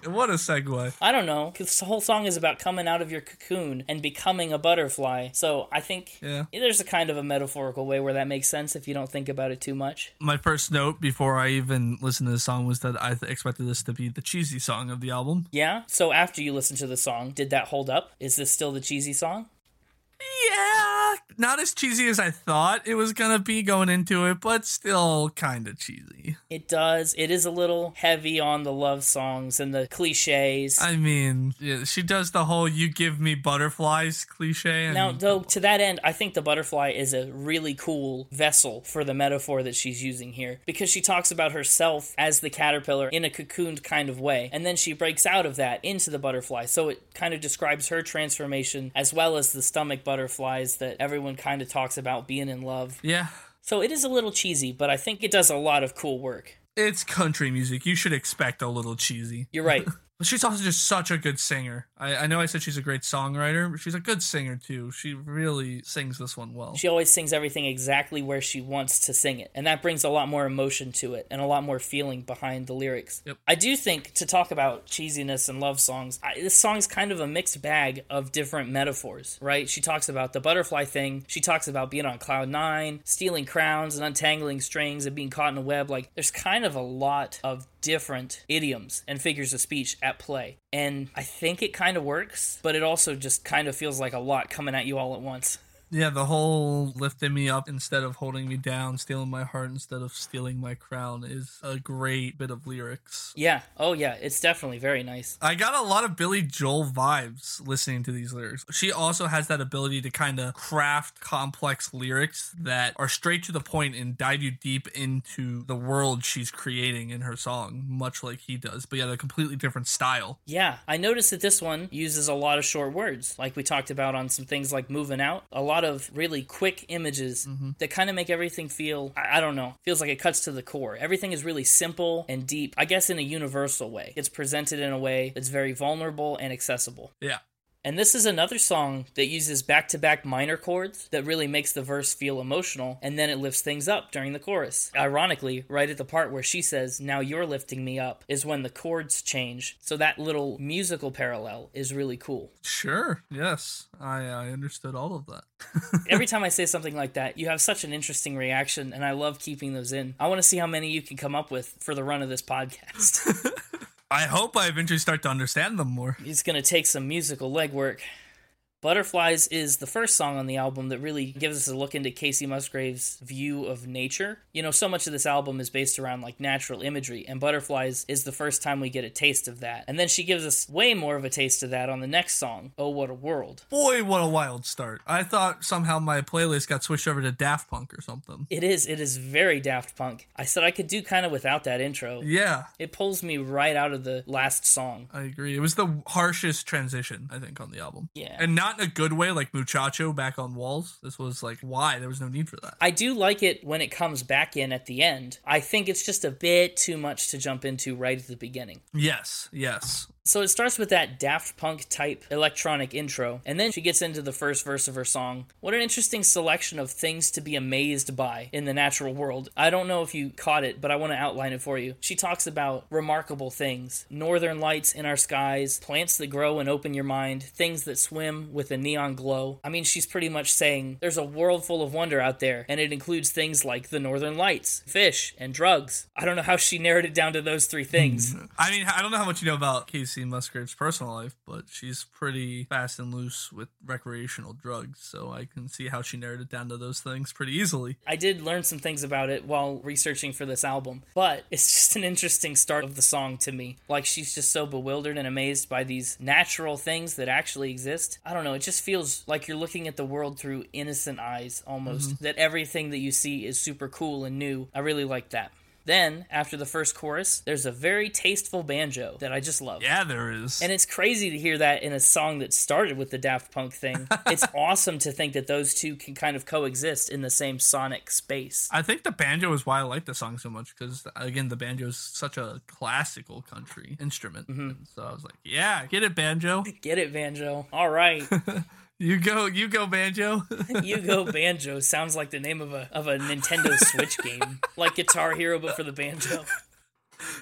B: What a segue.
A: I don't know, the whole song is about coming out of your cocoon and becoming a butterfly. So I think
B: Yeah.
A: there's a kind of a metaphorical way where that makes sense if you don't think about it too much.
B: My first note before I even listened to the song was that I expected this to be the cheesy song of the album.
A: Yeah? So after you listened to the song, did that hold up? Is this still the cheesy song?
B: Yeah, not as cheesy as I thought it was gonna be going into it, but still kind of cheesy.
A: It does. It is a little heavy on the love songs and the cliches.
B: I mean, yeah, she does the whole "you give me butterflies" cliche. I
A: Now, though, to that end, I think the butterfly is a really cool vessel for the metaphor that she's using here because she talks about herself as the caterpillar in a cocooned kind of way, and then she breaks out of that into the butterfly. So it kind of describes her transformation as well as the stomach butterflies that everyone kind of talks about being in love.
B: yeah,
A: So it is a little cheesy, but I think it does a lot of cool work.
B: it's country music. You should expect a little cheesy.
A: You're right.
B: But she's also just such a good singer. I, I know I said she's a great songwriter, but she's a good singer too. She really sings this one well.
A: She always sings everything exactly where she wants to sing it, and that brings a lot more emotion to it and a lot more feeling behind the lyrics.
B: Yep.
A: I do think to talk about cheesiness and love songs, I, this song's kind of a mixed bag of different metaphors, right? She talks about the butterfly thing, she talks about being on cloud nine, stealing crowns and untangling strings and being caught in a web. Like, there's kind of a lot of different idioms and figures of speech at play. And I think it kind of works, but it also just kind of feels like a lot coming at you all at once.
B: Yeah, the whole lifting me up instead of holding me down, stealing my heart instead of stealing my crown is a great bit of lyrics.
A: Yeah. Oh, yeah. It's definitely very nice.
B: I got a lot of Billy Joel vibes listening to these lyrics. She also has that ability to kind of craft complex lyrics that are straight to the point and dive you deep into the world she's creating in her song, much like he does, but yet a completely different style.
A: Yeah. I noticed that this one uses a lot of short words, like we talked about on some things like moving out. A lot of really quick images mm-hmm. that kind of make everything feel, I, I don't know, feels like it cuts to the core. Everything is really simple and deep, I guess in a universal way. It's presented in a way that's very vulnerable and accessible.
B: Yeah.
A: And this is another song that uses back to back minor chords that really makes the verse feel emotional, and then it lifts things up during the chorus. Ironically, right at the part where she says, Now you're lifting me up, is when the chords change. So that little musical parallel is really cool.
B: Sure. Yes. I, I understood all of that.
A: Every time I say something like that, you have such an interesting reaction, and I love keeping those in. I want to see how many you can come up with for the run of this podcast.
B: I hope I eventually start to understand them more.
A: It's to take some musical legwork. Butterflies is the first song on the album that really gives us a look into Kacey Musgrave's view of nature. You know, so much of this album is based around like natural imagery, and Butterflies is the first time we get a taste of that. And then she gives us way more of a taste of that on the next song, Oh What a World.
B: Boy, what a wild start. I thought somehow my playlist got switched over to Daft Punk or something.
A: It is, it is very Daft Punk. I said I could do kind of without that intro.
B: Yeah,
A: It pulls me right out of the last song.
B: I agree. It was the harshest transition, I think, on the album.
A: Yeah.
B: And not in a good way, like Muchacho back on Walls. This was like, why? There was no need for that.
A: I do like it when it comes back in at the end. I think it's just a bit too much to jump into right at the beginning.
B: Yes, yes.
A: So it starts with that Daft Punk type electronic intro, and then she gets into the first verse of her song. What an interesting selection of things to be amazed by in the natural world. I don't know if you caught it, but I want to outline it for you. She talks about remarkable things northern lights in our skies, plants that grow and open your mind, things that swim with a neon glow. I mean, she's pretty much saying there's a world full of wonder out there, and it includes things like the northern lights, fish, and drugs. I don't know how she narrowed it down to those three things.
B: I mean, I don't know how much you know about Kacey Musgrave's personal life, but she's pretty fast and loose with recreational drugs, so I can see how she narrowed it down to those things pretty easily.
A: I did learn some things about it while researching for this album, but it's just an interesting start of the song to me. Like she's just so bewildered and amazed by these natural things that actually exist. I don't know, it just feels like you're looking at the world through innocent eyes almost. Mm-hmm. That everything that you see is super cool and new. I really like that. Then, after the first chorus, there's a very tasteful banjo that I just love.
B: Yeah, there is.
A: And it's crazy to hear that in a song that started with the Daft Punk thing. it's awesome to think that those two can kind of coexist in the same sonic space.
B: I think the banjo is why I like the song so much because again, the banjo is such a classical country instrument. Mm-hmm. And so I was like, yeah, get it, banjo.
A: Get it, banjo. All right.
B: You go, you go, banjo.
A: you go banjo sounds like the name of a of a Nintendo Switch game. Like Guitar Hero but for the banjo.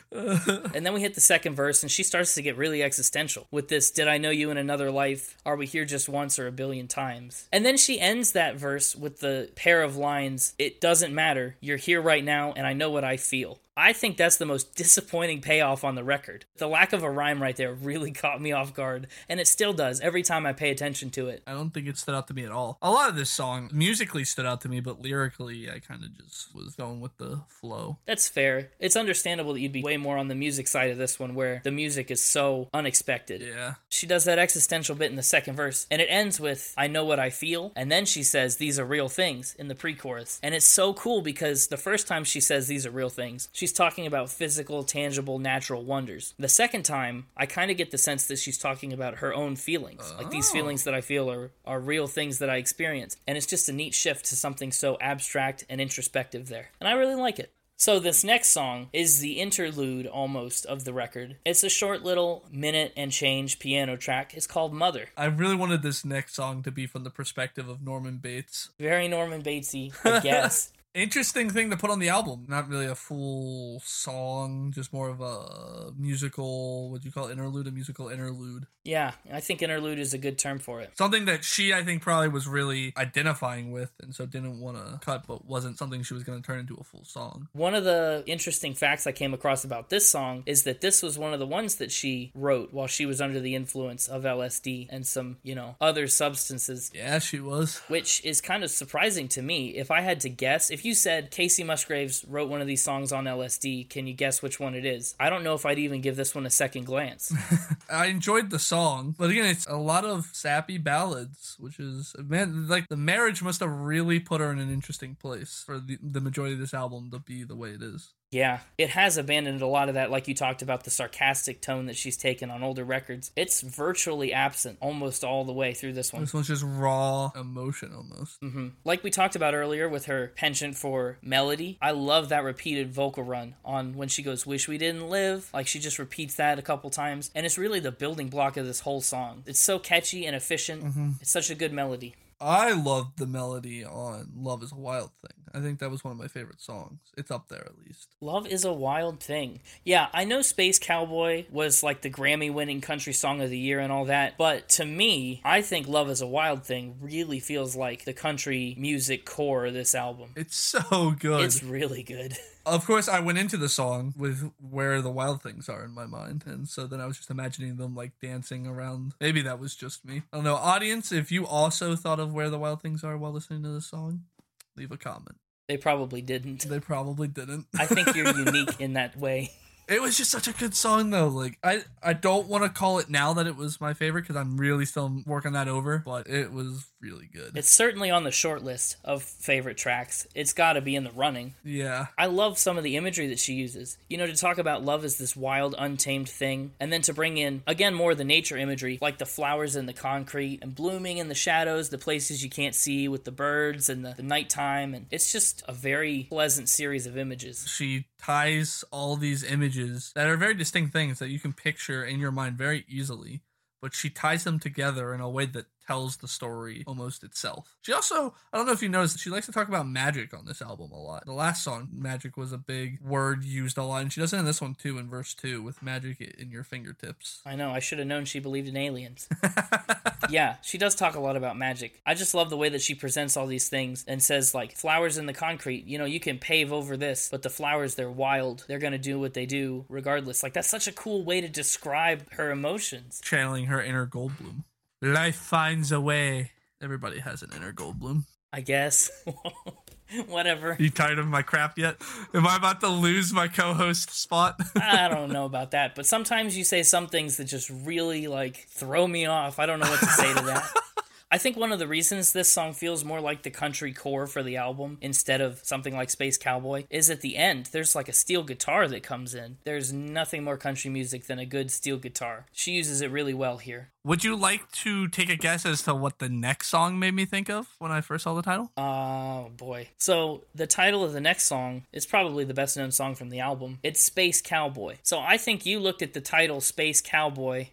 A: and then we hit the second verse, and she starts to get really existential with this Did I know you in another life? Are we here just once or a billion times? And then she ends that verse with the pair of lines It doesn't matter. You're here right now, and I know what I feel. I think that's the most disappointing payoff on the record. The lack of a rhyme right there really caught me off guard, and it still does every time I pay attention to it.
B: I don't think it stood out to me at all. A lot of this song musically stood out to me, but lyrically, I kind of just was going with the flow.
A: That's fair. It's understandable that you'd be way more on the music side of this one where the music is so unexpected.
B: Yeah.
A: She does that existential bit in the second verse, and it ends with, I know what I feel. And then she says, These are real things in the pre chorus. And it's so cool because the first time she says these are real things, she's talking about physical, tangible, natural wonders. The second time, I kind of get the sense that she's talking about her own feelings. Like these oh. feelings that I feel are, are real things that I experience. And it's just a neat shift to something so abstract and introspective there. And I really like it. So this next song is the interlude almost of the record. It's a short little minute and change piano track. It's called Mother.
B: I really wanted this next song to be from the perspective of Norman Bates.
A: Very Norman Batesy, I guess.
B: Interesting thing to put on the album. Not really a full song, just more of a musical, what do you call it, interlude? A musical interlude.
A: yeah, I think interlude is a good term for it.
B: Something that she, I think, probably was really identifying with, and so didn't want to cut, but wasn't something she was going to turn into a full song.
A: One of the interesting facts I came across about this song is that this was one of the ones that she wrote while she was under the influence of LSD and some, you know, other substances.
B: Yeah, she was.
A: which is kind of surprising to me. If I had to guess, if you said Kacey Musgraves wrote one of these songs on LSD, can you guess which one it is? I don't know if I'd even give this one a second glance.
B: I enjoyed the song, but again, it's a lot of sappy ballads, which is man, like the marriage must have really put her in an interesting place for the, the majority of this album to be the way it is.
A: Yeah, it has abandoned a lot of that, like you talked about the sarcastic tone that she's taken on older records. It's virtually absent almost all the way through this one.
B: This one's just raw emotion almost.
A: hmm Like we talked about earlier with her penchant for melody, I love that repeated vocal run on when she goes, Wish we didn't live. Like she just repeats that a couple times. And it's really the building block of this whole song. It's so catchy and efficient. It's such a good melody.
B: I love the melody on Love is a Wild Thing. I think that was one of my favorite songs. It's up there at least.
A: Love is a wild thing. Yeah, I know Space Cowboy was like the Grammy winning country song of the year and all that, but to me, I think Love is a Wild Thing really feels like the country music core of this album.
B: It's so good.
A: It's really good.
B: of course, I went into the song with where the wild things are in my mind, and so then I was just imagining them like dancing around. Maybe that was just me. I don't know. Audience, if you also thought of where the wild things are while listening to the song, leave a comment.
A: They probably didn't.
B: They probably didn't.
A: I think you're unique in that way.
B: It was just such a good song though. Like I I don't want to call it now that it was my favorite because I'm really still working that over, but it was really good.
A: It's certainly on the short list of favorite tracks. It's got to be in the running.
B: yeah.
A: I love some of the imagery that she uses. You know, to talk about love as this wild, untamed thing, and then to bring in, again, more of the nature imagery, like the flowers in the concrete and blooming in the shadows, the places you can't see with the birds and the, the nighttime. And it's just a very pleasant series of images.
B: She ties all these images that are very distinct things that you can picture in your mind very easily, but she ties them together in a way that tells the story almost itself. She also, I don't know if you noticed, she likes to talk about magic on this album a lot. The last song, magic, was a big word used a lot, and she does it in this one too, in verse two, with magic in your fingertips.
A: I know, I should have known she believed in aliens. yeah, she does talk a lot about magic. I just love the way that she presents all these things and says, like, flowers in the concrete, you know, you can pave over this, but the flowers, they're wild. They're going to do what they do regardless. Like, that's such a cool way to describe her emotions.
B: Channeling her inner Goldblum. Life finds a way. Everybody has an inner Goldblum.
A: I guess. Whatever.
B: You tired of my crap yet? Am I about to lose my co-host spot?
A: I don't know about that, but sometimes you say some things that just really like throw me off. I don't know what to say to that. I think one of the reasons this song feels more like the country core for the album instead of something like Space Cowboy is at the end, there's like a steel guitar that comes in. There's nothing more country music than a good steel guitar. She uses it really well here.
B: Would you like to take a guess as to what the next song made me think of when I first saw the title?
A: Oh boy. So, the title of the next song is probably the best known song from the album. It's Space Cowboy. So, I think you looked at the title Space Cowboy.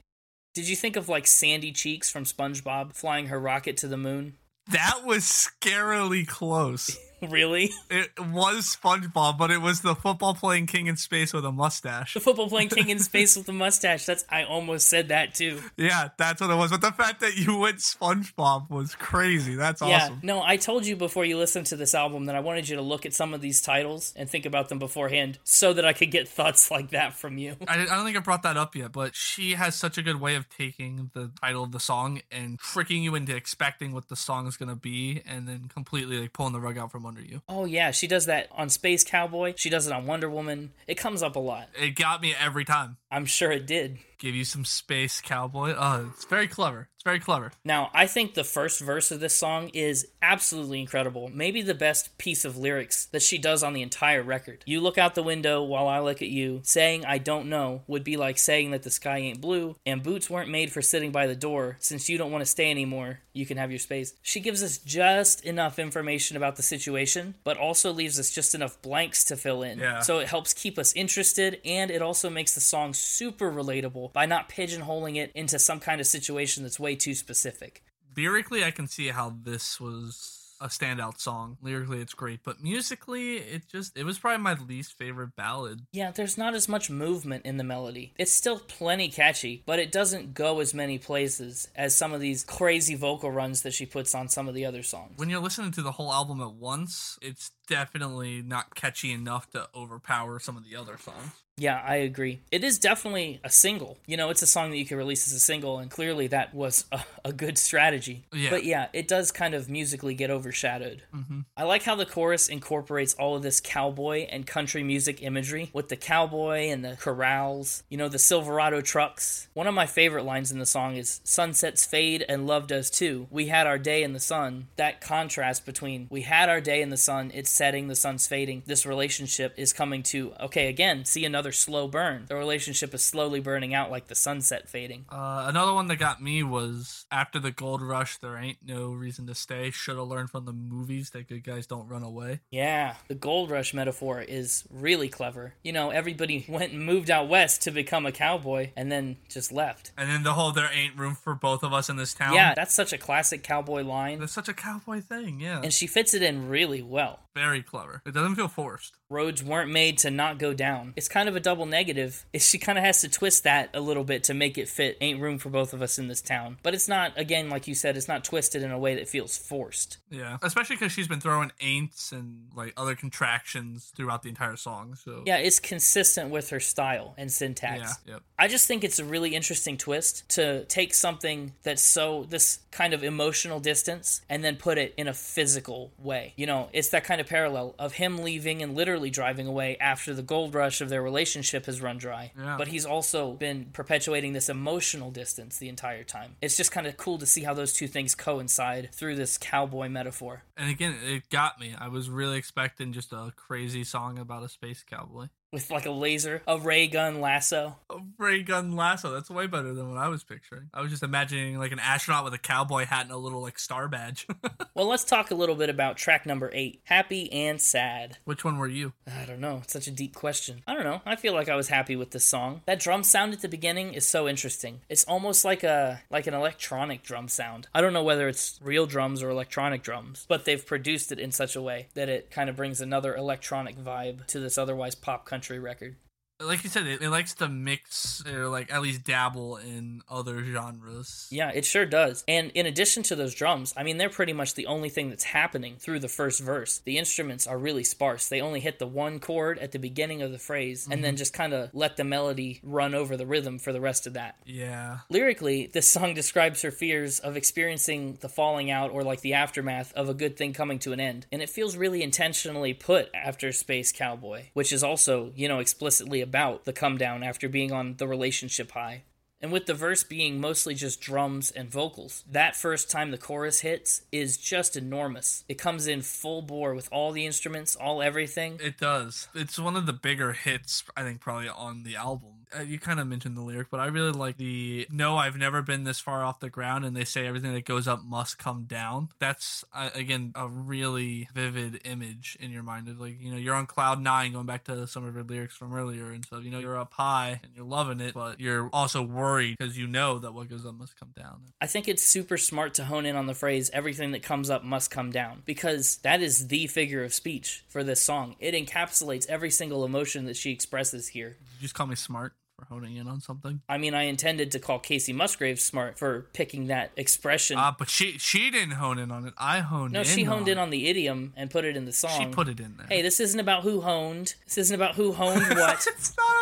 A: Did you think of like Sandy Cheeks from SpongeBob flying her rocket to the moon?
B: That was scarily close.
A: really?
B: It was SpongeBob, but it was the football playing king in space with a mustache.
A: The football playing king in space with a mustache. That's I almost said that too.
B: Yeah, that's what it was. But the fact that you went SpongeBob was crazy. That's
A: Yeah.
B: awesome.
A: No, I told you before you listened to this album that I wanted you to look at some of these titles and think about them beforehand so that I could get thoughts like that from you.
B: I, I don't think I brought that up yet, but she has such a good way of taking the title of the song and tricking you into expecting what the song is going to be and then completely like pulling the rug out from under you.
A: Oh yeah, she does that on Space Cowboy. She does it on Wonder Woman. It comes up a lot.
B: It got me every time.
A: I'm sure it did.
B: Give you some space, cowboy. Oh, it's very clever. It's very clever.
A: Now, I think the first verse of this song is absolutely incredible. Maybe the best piece of lyrics that she does on the entire record. You look out the window while I look at you. Saying I don't know would be like saying that the sky ain't blue and boots weren't made for sitting by the door. Since you don't want to stay anymore, you can have your space. She gives us just enough information about the situation, but also leaves us just enough blanks to fill in.
B: Yeah.
A: So it helps keep us interested and it also makes the song super relatable by not pigeonholing it into some kind of situation that's way too specific.
B: Lyrically, I can see how this was a standout song. Lyrically, it's great, but musically, it just it was probably my least favorite ballad.
A: Yeah, there's not as much movement in the melody. It's still plenty catchy, but it doesn't go as many places as some of these crazy vocal runs that she puts on some of the other songs.
B: When you're listening to the whole album at once, it's definitely not catchy enough to overpower some of the other songs.
A: Yeah, I agree. It is definitely a single. You know, it's a song that you can release as a single, and clearly that was a, a good strategy.
B: Yeah.
A: But yeah, it does kind of musically get overshadowed.
B: Mm-hmm.
A: I like how the chorus incorporates all of this cowboy and country music imagery with the cowboy and the corrals, you know, the Silverado trucks. One of my favorite lines in the song is Sunsets fade and love does too. We had our day in the sun. That contrast between we had our day in the sun, it's setting, the sun's fading. This relationship is coming to, okay, again, see another slow burn. The relationship is slowly burning out like the sunset fading.
B: Uh, another one that got me was after the gold rush, there ain't no reason to stay. Should have learned from the movies that good guys don't run away.
A: Yeah, the gold rush metaphor is really clever. You know, everybody went and moved out west to become a cowboy and then just left.
B: And then the whole there ain't room for both of us in this town.
A: Yeah, that's such a classic cowboy line.
B: That's such a cowboy thing, yeah.
A: And she fits it in really well.
B: Very clever. It doesn't feel forced.
A: Roads weren't made to not go down. It's kind of a double negative. She kind of has to twist that a little bit to make it fit. Ain't room for both of us in this town. But it's not, again, like you said, it's not twisted in a way that feels forced.
B: Yeah. Especially because she's been throwing ain'ts and like other contractions throughout the entire song. So
A: Yeah, it's consistent with her style and syntax.
B: Yeah. Yep.
A: I just think it's a really interesting twist to take something that's so this kind of emotional distance and then put it in a physical way. You know, it's that kind of parallel of him leaving and literally driving away after the gold rush of their relationship has run dry.
B: Yeah.
A: But he's also been perpetuating this emotional distance the entire time. It's just kind of cool to see how those two things coincide through this cowboy metaphor.
B: And again, it got me. I was really expecting just a crazy song about a space cowboy.
A: With like a laser, a ray gun lasso.
B: A ray gun lasso. That's way better than what I was picturing. I was just imagining like an astronaut with a cowboy hat and a little like star badge.
A: Well, let's talk a little bit about track number eight Happy and Sad.
B: Which one were you?
A: I don't know. It's such a deep question. I don't know. I feel like I was happy with this song. That drum sound at the beginning is so interesting. It's almost like a like an electronic drum sound. I don't know whether it's real drums or electronic drums, but they've produced it in such a way that it kind of brings another electronic vibe to this otherwise pop country record.
B: Like you said, it, it likes to mix or like at least dabble in other genres.
A: Yeah, it sure does. And in addition to those drums, I mean, they're pretty much the only thing that's happening through the first verse. The instruments are really sparse. They only hit the one chord at the beginning of the phrase and then mhm. just kind of let the melody run over the rhythm for the rest of that.
B: Yeah.
A: Lyrically, this song describes her fears of experiencing the falling out or like the aftermath of a good thing coming to an end. And it feels really intentionally put after Space Cowboy, which is also, you know, explicitly about the come down after being on the relationship high. And with the verse being mostly just drums and vocals, that first time the chorus hits is just enormous. It comes in full bore with all the instruments, all everything.
B: It does. It's one of the bigger hits, I think, probably on the album. Uh, you kind of mentioned the lyric, but I really like the "No, I've never been this far off the ground," and they say everything that goes up must come down. That's uh, again a really vivid image in your mind of like you know you're on cloud nine, going back to some of her lyrics from earlier and stuff. You know you're up high and you're loving it, but you're also worried because you know that what goes up must come down.
A: I think it's super smart to hone in on the phrase everything that comes up must come down because that is the figure of speech for this song. It encapsulates every single emotion that she expresses here.
B: Did you just call me smart for honing in on something?
A: I mean, I intended to call Kacey Musgraves smart for picking that expression.
B: Ah, but she she didn't hone in on it. I honed
A: no,
B: in.
A: she honed
B: on
A: in on the idiom and put it in the song.
B: She put it in there.
A: Hey, this isn't about who honed. This isn't about who honed what.
B: it's not.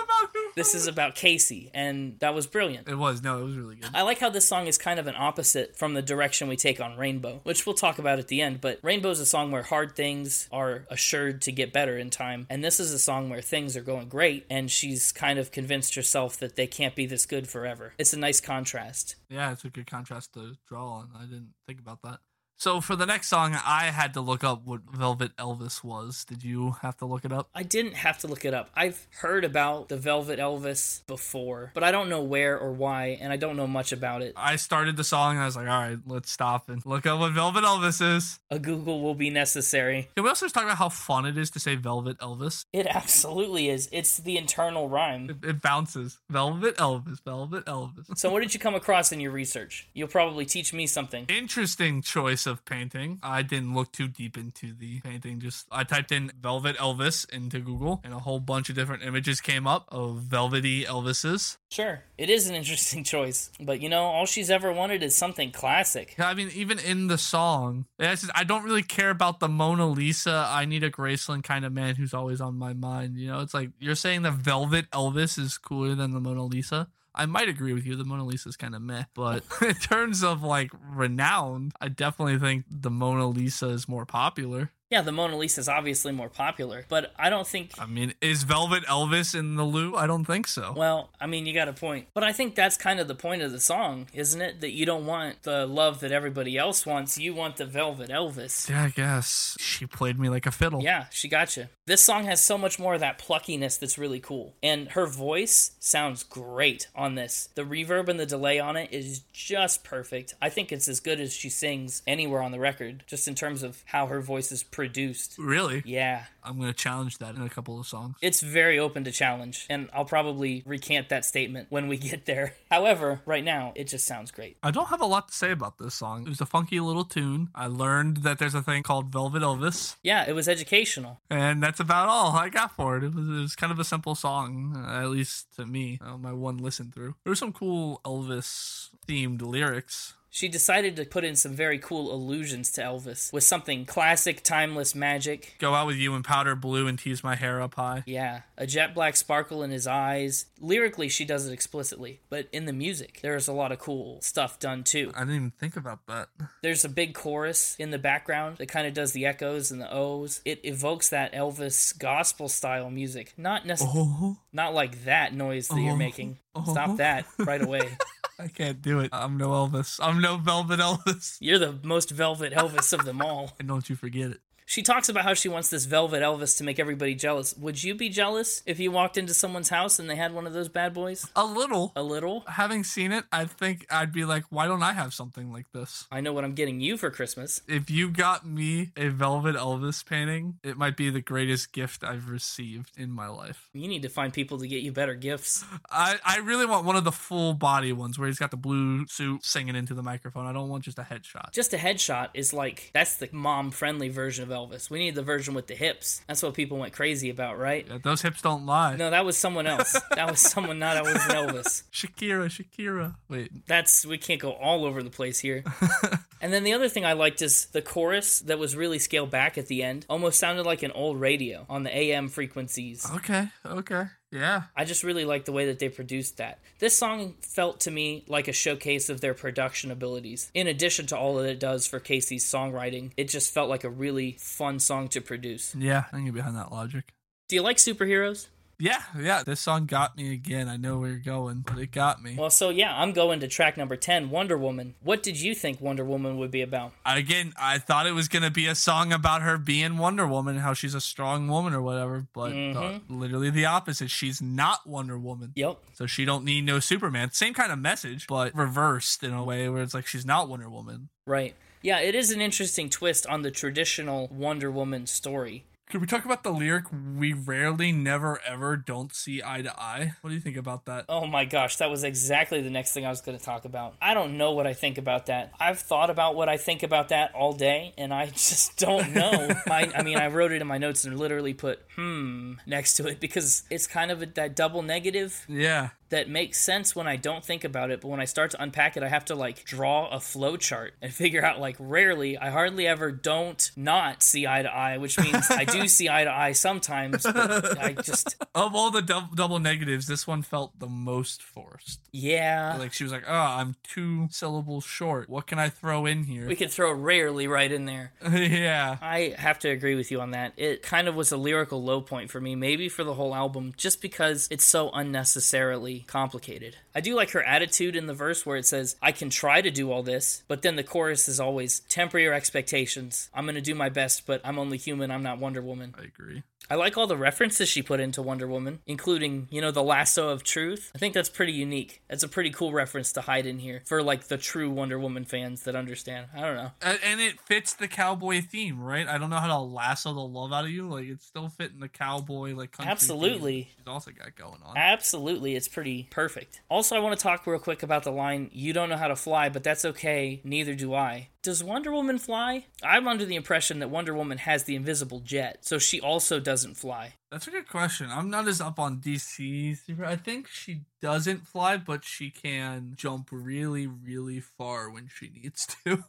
A: This is about Kacey, and that was brilliant.
B: It was no, it was really good.
A: I like how this song is kind of an opposite from the direction we take on Rainbow, which we'll talk about at the end. But Rainbow is a song where hard things are assured to get better in time, and this is a song where things are going great, and she's kind of convinced herself that they can't be this good forever. It's a nice contrast.
B: Yeah, it's a good contrast to draw on. I didn't think about that. So for the next song, I had to look up what Velvet Elvis was. Did you have to look it up?
A: I didn't have to look it up. I've heard about the Velvet Elvis before, but I don't know where or why, and I don't know much about it.
B: I started the song and I was like, all right, let's stop and look up what Velvet Elvis is.
A: A Google will be necessary.
B: Can we also just talk about how fun it is to say Velvet Elvis?
A: It absolutely is. It's the internal rhyme.
B: It, it bounces. Velvet Elvis, Velvet Elvis.
A: So, what did you come across in your research? You'll probably teach me something.
B: Interesting choice of painting. I didn't look too deep into the painting. Just I typed in Velvet Elvis into Google and a whole bunch of different images came up of velvety Elvises.
A: Sure, it is an interesting choice, but you know, all she's ever wanted is something classic.
B: Yeah, I mean, even in the song, just, I don't really care about the Mona Lisa. I need a Graceland kind of man who's always on my mind. You know, it's like you're saying the Velvet Elvis is cooler than the Mona Lisa. I might agree with you. The Mona Lisa is kind of meh, but in terms of like renowned, I definitely think the Mona Lisa is more popular.
A: Yeah, the Mona Lisa is obviously more popular, but I don't think.
B: I mean, is Velvet Elvis in the Louvre? I don't think so.
A: Well, I mean, you got a point. But I think that's kind of the point of the song, isn't it? That you don't want the love that everybody else wants. You want the Velvet Elvis.
B: Yeah, I guess she played me like a fiddle.
A: Yeah, she got you. This song has so much more of that pluckiness that's really cool. And her voice sounds great on this. The reverb and the delay on it is just perfect. I think it's as good as she sings anywhere on the record, just in terms of how her voice is produced.
B: Really?
A: Yeah,
B: I'm gonna challenge that in a couple of songs.
A: it's very open to challenge, and I'll probably recant that statement when we get there. However, right now, it just sounds great.
B: I don't have a lot to say about this song. It was a funky little tune. I learned that there's a thing called Velvet Elvis,
A: Yeah, it was educational.
B: and that's about all I got for it. It was, it was kind of a simple song, uh, at least to me, uh, my one listen through. There were some cool Elvis themed lyrics.
A: She decided to put in some very cool allusions to Elvis with something classic, timeless magic.
B: Go out with you in powder blue and tease my hair up high.
A: Yeah, a jet black sparkle in his eyes. Lyrically, she does it explicitly, but in the music, there's a lot of cool stuff done too.
B: I didn't even think about that.
A: There's a big chorus in the background that kind of does the echoes and the O's. It evokes that Elvis gospel style music. Not necessarily,
B: Oh, uh-huh.
A: not like that noise that you're
B: Oh.
A: making.
B: Oh.
A: Stop that right away.
B: I can't do it. I'm no Elvis. I'm no Velvet Elvis.
A: You're the most velvet Elvis of them all.
B: And don't you forget it.
A: She talks about how she wants this velvet Elvis to make everybody jealous. Would you be jealous if you walked into someone's house and they had one of those bad boys?
B: A little.
A: A little?
B: Having seen it, I think I'd be like, why don't I have something like this?
A: I know what I'm getting you for Christmas.
B: If you got me a Velvet Elvis painting, it might be the greatest gift I've received in my life.
A: You need to find people to get you better gifts.
B: I, I really want one of the full body ones where he's got the blue suit singing into the microphone. I don't want just a headshot.
A: Just a headshot is like that's the mom friendly version of Elvis. We need the version with the hips. That's what people went crazy about, right?
B: Yeah, those hips don't lie.
A: No, that was someone else. That was someone not that was Elvis.
B: Shakira, Shakira. Wait,
A: That's we can't go all over the place here. and then the other thing I liked is the chorus that was really scaled back at the end. Almost sounded like an old radio on the AM frequencies.
B: okay, okay. Yeah.
A: I just really like the way that they produced that. This song felt to me like a showcase of their production abilities. In addition to all that it does for Kacey's songwriting, it just felt like a really fun song to produce.
B: Yeah, I can get behind that logic.
A: Do you like superheroes?
B: Yeah, yeah. This song got me again. I know where you're going, but it got me.
A: Well, so yeah, I'm going to track number 10, Wonder Woman. What did you think Wonder Woman would be about?
B: Again, I thought it was gonna be a song about her being Wonder Woman, how she's a strong woman or whatever, but uh, literally the opposite. She's not Wonder Woman.
A: Yep.
B: So she don't need no Superman. Same kind of message, but reversed in a way where it's like she's not Wonder Woman.
A: Right. Yeah, it is an interesting twist on the traditional Wonder Woman story.
B: Could we talk about the lyric? We rarely, never, ever don't see eye to eye. What do you think about that?
A: Oh my gosh, that was exactly the next thing I was going to talk about. I don't know what I think about that. I've thought about what I think about that all day, and I just don't know. my, I mean, I wrote it in my notes and literally put "hmm" next to it because it's kind of a, that double negative
B: Yeah.
A: That makes sense when I don't think about it, but when I start to unpack it, I have to like draw a flow chart and figure out like rarely, I hardly ever don't not see eye to eye, which means I do see eye to eye sometimes. But I just
B: Of all the dou- double negatives, this one felt the most forced.
A: yeah.
B: Like she was like, "Oh, I'm two syllables short. What can I throw in here?"
A: We could throw rarely right in there.
B: yeah.
A: I have to agree with you on that. It kind of was a lyrical low point for me, maybe for the whole album, just because it's so unnecessarily complicated. I do like her attitude in the verse where it says, I can try to do all this, but then the chorus is always, temper your expectations. I'm going to do my best, but I'm only human. I'm not Wonder Woman.
B: I agree.
A: I like all the references she put into Wonder Woman, including, you know, the lasso of truth. I think that's pretty unique. That's a pretty cool reference to hide in here for like the true Wonder Woman fans that understand. I don't know.
B: And, and it fits the cowboy theme, right? I don't know how to lasso the love out of you. Like it's still fitting the cowboy like country
A: Absolutely.
B: theme She's also got going on.
A: Absolutely, it's pretty perfect. Also, I want to talk real quick about the line, You don't know how to fly, but that's okay, neither do I. Does Wonder Woman fly? I'm under the impression that Wonder Woman has the invisible jet, so she also doesn't fly.
B: That's a good question. I'm not as up on DC. I think she doesn't fly, but she can jump really, really far when she needs to.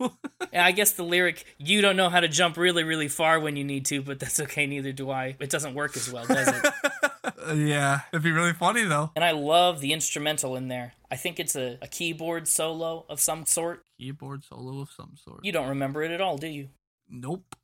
A: And I guess the lyric, You don't know how to jump really, really far when you need to, but that's okay, neither do I. It doesn't work as well, does it?
B: Yeah, it'd be really funny though.
A: and I love the instrumental in there. I think it's a, a keyboard solo of some sort.
B: Keyboard solo of some sort.
A: You don't remember it at all, do you?
B: Nope.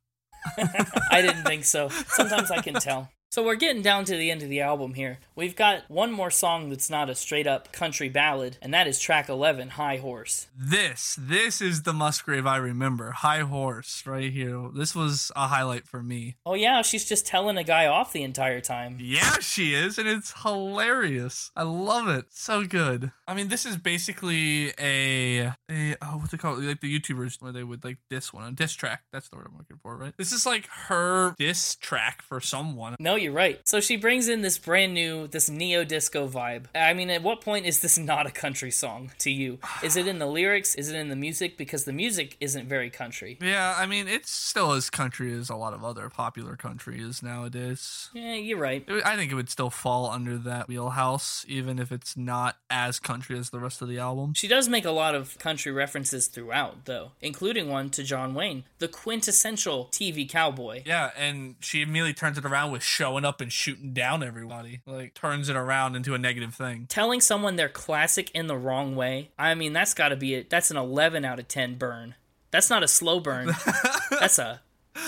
A: I didn't think so. Sometimes I can tell. So we're getting down to the end of the album here. We've got one more song that's not a straight up country ballad, and that is track 11, High Horse.
B: This, this is the Musgrave I remember. High Horse, right here. This was a highlight for me.
A: Oh, yeah, she's just telling a guy off the entire time.
B: Yeah, she is, and it's hilarious. I love it. So good. I mean, this is basically a, a oh, what's it called? Like the YouTubers where they would like diss one, a diss track. That's the word I'm looking for, right? This is like her diss track for someone.
A: No, you're right. So she brings in this brand new, this neo disco vibe. I mean, at what point is this not a country song to you? Is it in the lyrics? Is it in the music? Because the music isn't very country.
B: Yeah, I mean, it's still as country as a lot of other popular country is nowadays.
A: Yeah, you're right.
B: I think it would still fall under that wheelhouse, even if it's not as country as the rest of the album.
A: She does make a lot of country references throughout, though, including one to John Wayne, the quintessential TV cowboy.
B: Yeah, and she immediately turns it around with showing up and shooting down everybody. Like, turns it around into a negative thing.
A: Telling someone they're classic in the wrong way, I mean, that's got to be it. That's an 11 out of 10 burn. That's not a slow burn. that's a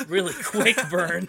A: really quick burn.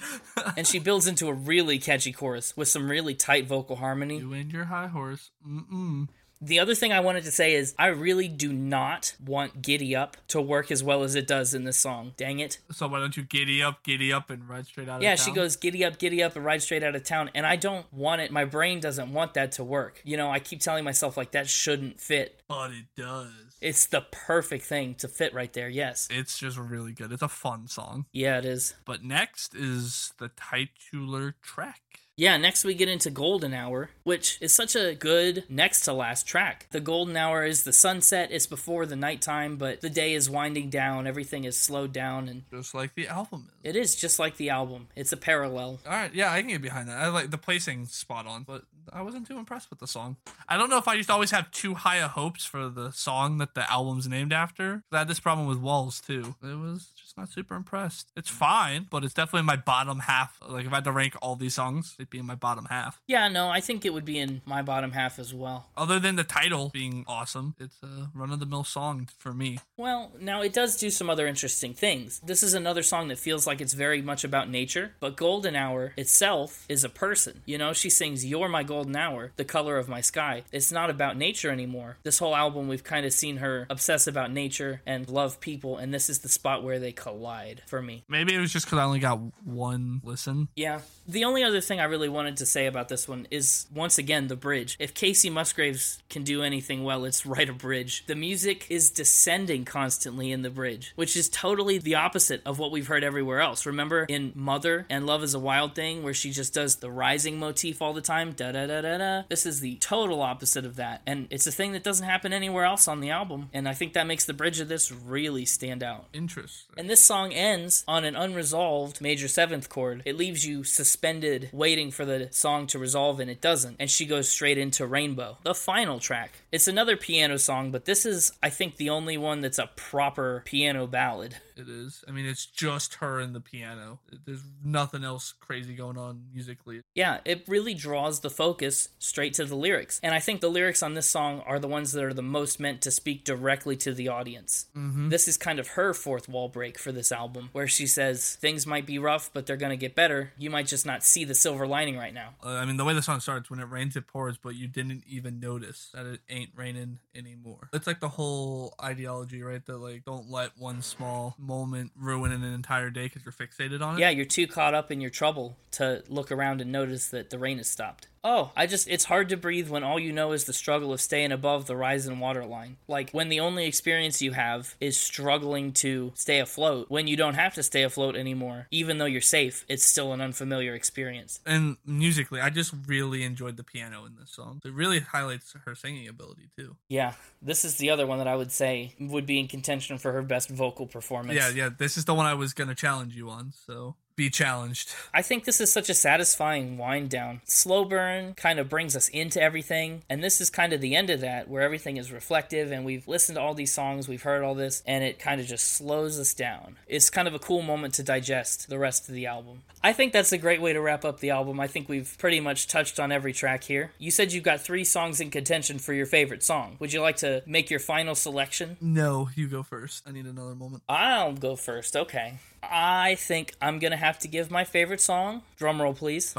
A: And she builds into a really catchy chorus with some really tight vocal harmony.
B: You and your high horse. Mm-mm.
A: The other thing I wanted to say is I really do not want Giddy Up to work as well as it does in this song. Dang it.
B: So why don't you giddy up, giddy up, and ride straight out
A: Yeah,
B: of town?
A: she goes giddy up, giddy up, and ride straight out of town. And I don't want it. My brain doesn't want that to work. You know, I keep telling myself, like, that shouldn't fit.
B: But it does.
A: It's the perfect thing to fit right there. Yes.
B: It's just really good. It's a fun song.
A: Yeah, it is.
B: But next is the titular track.
A: Yeah, next we get into Golden Hour, which is such a good next to last track. The Golden Hour is the sunset, it's before the nighttime, but the day is winding down, everything is slowed down, and
B: Just like the album is.
A: it is just like the album. It's a parallel.
B: All right, yeah, I can get behind that. I like the placing spot on, but I wasn't too impressed with the song. I don't know if I used to always have too high of hopes for the song that the album's named after. I had this problem with Walls too. It was just not super impressed. It's fine, but it's definitely my bottom half. Like if I had to rank all these songs, it'd be in my bottom half.
A: Yeah, no, I think it would be in my bottom half as well.
B: Other than the title being awesome, it's a run of the mill song for me.
A: Well, now it does do some other interesting things. This is another song that feels like it's very much about nature, but Golden Hour itself is a person. You know, she sings, You're my golden hour, the color of my sky. It's not about nature anymore. This whole album, we've kind of seen her obsess about nature and love people, and this is the spot where they collide for me.
B: Maybe it was just because I only got one listen.
A: Yeah. The only other thing I really wanted to say about this one is once again the bridge. If Kacey Musgraves can do anything well, it's write a bridge. The music is descending constantly in the bridge, which is totally the opposite of what we've heard everywhere else. Remember in Mother and Love is a Wild Thing, where she just does the rising motif all the time? Da da da da da. This is the total opposite of that. And it's a thing that doesn't happen anywhere else on the album. And I think that makes the bridge of this really stand out.
B: Interesting.
A: And this song ends on an unresolved major seventh chord. It leaves you suspended, waiting for the song to resolve, and it doesn't. And she goes straight into Rainbow, the final track. It's another piano song, but this is, I think, the only one that's a proper piano ballad.
B: It is. I mean, it's just her and the piano. There's nothing else crazy going on musically.
A: Yeah, it really draws the focus straight to the lyrics. And I think the lyrics on this song are the ones that are the most meant to speak directly to the audience.
B: Mm-hmm.
A: This is kind of her fourth wall break for this album, where she says, Things might be rough, but they're to get better. You might just not see the silver lining right now.
B: Uh, I mean, the way the song starts, when it rains, it pours, but you didn't even notice that it ain't raining anymore. It's like the whole ideology, right? That like, don't let one small moment ruin an entire day because you're fixated on it.
A: Yeah, you're too caught up in your trouble to look around and notice that the rain has stopped. Oh, I just, it's hard to breathe when all you know is the struggle of staying above the rise and water line. Like when the only experience you have is struggling to stay afloat, when you don't have to stay afloat anymore, even though you're safe, it's still an unfamiliar experience.
B: And musically, I just really enjoyed the piano in this song. It really highlights her singing ability too.
A: Yeah, this is the other one that I would say would be in contention for her best vocal performance.
B: Yeah, yeah. This is the one I was gonna challenge you on. So be challenged.
A: I think this is such a satisfying wind down. Slow burn kind of brings us into everything, and this is kind of the end of that where everything is reflective and we've listened to all these songs, we've heard all this, and it kind of just slows us down. It's kind of a cool moment to digest the rest of the album. I think that's a great way to wrap up the album. I think we've pretty much touched on every track here. You said you've got three songs in contention for your favorite song. Would you like to make your final selection?
B: No, you go first. I need another moment.
A: I'll go first. Okay. I think I'm gonna have to give my favorite song. Drum roll, please.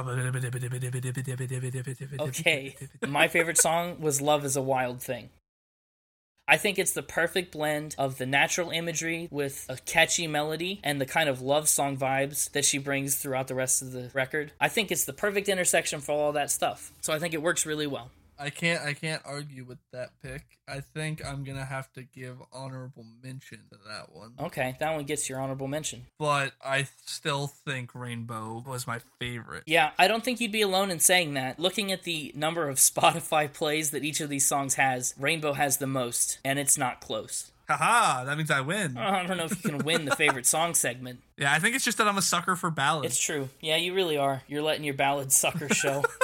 A: Okay. My favorite song was Love is a Wild Thing. I think it's the perfect blend of the natural imagery with a catchy melody and the kind of love song vibes that she brings throughout the rest of the record. I think it's the perfect intersection for all that stuff. So I think it works really well.
B: I can't I can't argue with that pick. I think I'm gonna have to give honorable mention to that one.
A: Okay, that one gets your honorable mention.
B: But I still think Rainbow was my favorite.
A: Yeah, I don't think you'd be alone in saying that. Looking at the number of Spotify plays that each of these songs has, Rainbow has the most, and it's not close.
B: Haha, that means I win.
A: Uh, I don't know if you can win the favorite song segment.
B: Yeah, I think it's just that I'm a sucker for ballads.
A: It's true. Yeah, you really are. You're letting your ballad sucker show.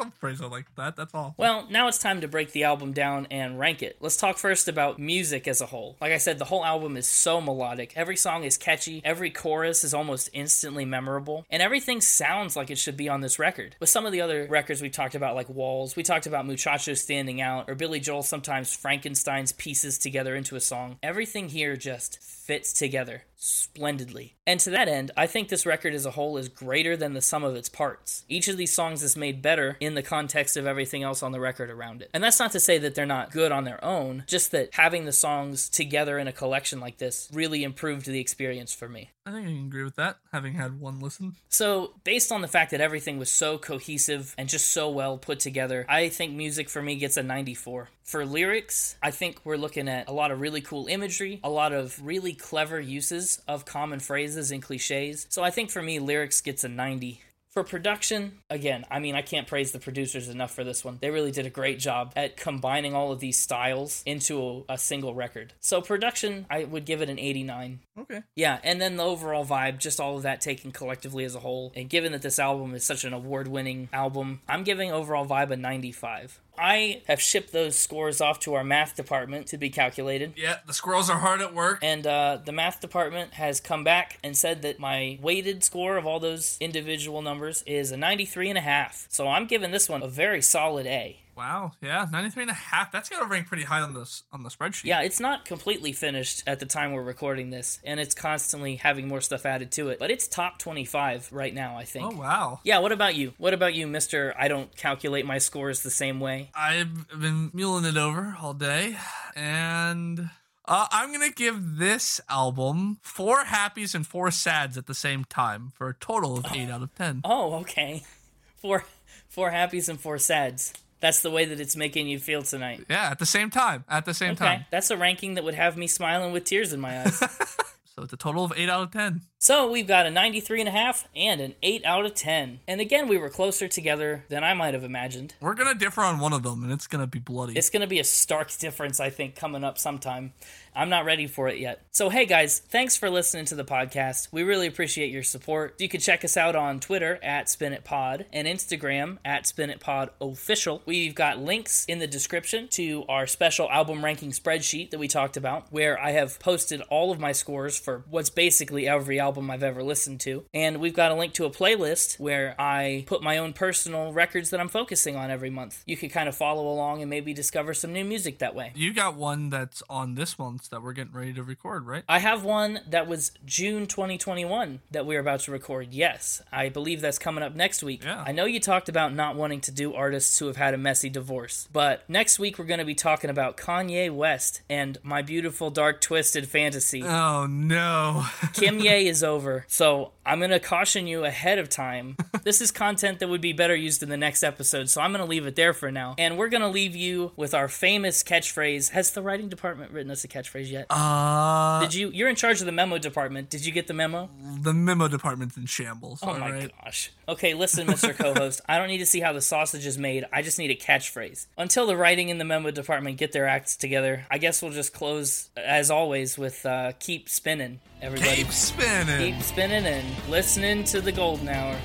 B: Don't phrase it like that. That's all.
A: Well, now it's time to break the album down and rank it. Let's talk first about music as a whole. Like I said, the whole album is so melodic. Every song is catchy, every chorus is almost instantly memorable, and everything sounds like it should be on this record. With some of the other records we talked about, like Walls, we talked about Muchacho Standing Out, or Billy Joel sometimes Frankenstein's pieces together into a song. Everything here just fits together splendidly. And to that end, I think this record as a whole is greater than the sum of its parts. Each of these songs is made better in the context of everything else on the record around it. And that's not to say that they're not good on their own, just that having the songs together in a collection like this really improved the experience for me.
B: I think I can agree with that, having had one listen.
A: So, based on the fact that everything was so cohesive and just so well put together, I think music for me gets a 94. For lyrics, I think we're looking at a lot of really cool imagery, a lot of really clever uses of common phrases and cliches. So, I think for me, lyrics gets a 90. For production, again, I mean, I can't praise the producers enough for this one. They really did a great job at combining all of these styles into a, a, single record. So, production, I would give it an 89.
B: Okay.
A: Yeah, and then the overall vibe, just all of that taken collectively as a whole. And given that this album is such an award winning album, I'm giving overall vibe a 95. I have shipped those scores off to our math department to be calculated.
B: Yeah, the squirrels are hard at work.
A: And uh, the math department has come back and said that my weighted score of all those individual numbers is a 93 and a half. So I'm giving this one a very solid A.
B: Wow, yeah, 93 and a half. That's got to rank pretty high on this on the spreadsheet.
A: Yeah, it's not completely finished at the time we're recording this, and it's constantly having more stuff added to it. But it's top 25 right now, I think.
B: Oh, wow.
A: Yeah, what about you? What about you, Mr. I don't calculate my scores the same way?
B: I've been mulling it over all day, and uh, I'm gonna give this album four happies and four sads at the same time for a total of eight out of ten.
A: Oh, okay. Four, four happies and four sads. That's the way that it's making you feel tonight.
B: Yeah, at the same time. At the same
A: Okay,
B: time.
A: that's a ranking that would have me smiling with tears in my eyes.
B: So it's a total of eight out of ten.
A: So we've got a 93 and a half and an 8 out of 10. And again, we were closer together than I might have imagined.
B: We're gonna differ on one of them, and it's gonna be bloody.
A: It's going to be a stark difference, I think, coming up sometime. I'm not ready for it yet. So, hey guys, thanks for listening to the podcast. We really appreciate your support. You can check us out on Twitter at SpinItPod and Instagram at SpinItPodOfficial. We've got links in the description to our special album ranking spreadsheet that we talked about, where I have posted all of my scores for what's basically every album I've ever listened to. And we've got a link to a playlist where I put my own personal records that I'm focusing on every month. You could kind of follow along and maybe discover some new music that way.
B: you got one that's on this month that we're getting ready to record, right?
A: I have one that was June 2021 that we're about to record. Yes, I believe that's coming up next week.
B: Yeah.
A: I know you talked about not wanting to do artists who have had a messy divorce, but next week we're going to be talking about Kanye West and My Beautiful Dark Twisted Fantasy.
B: Oh no.
A: Kimye is over, so I'm going to caution you ahead of time. This is content that would be better used in the next episode, so I'm going to leave it there for now. And we're going to leave you with our famous catchphrase. Has the writing department written us a catchphrase yet?
B: uh
A: Did you? You're in charge of the memo department. Did you get the memo?
B: the memo department's in shambles.
A: Oh my
B: right?
A: gosh. Okay, listen, Mr. Co-host. I don't need to see how the sausage is made. I just need a catchphrase. Until the writing in the memo department get their acts together, I guess we'll just close as always with uh, keep spinning, everybody.
B: Keep spinning.
A: Keep spinning and listening to the golden hour.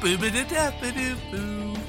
B: Boo-ba-da-da-ba-doo-boo.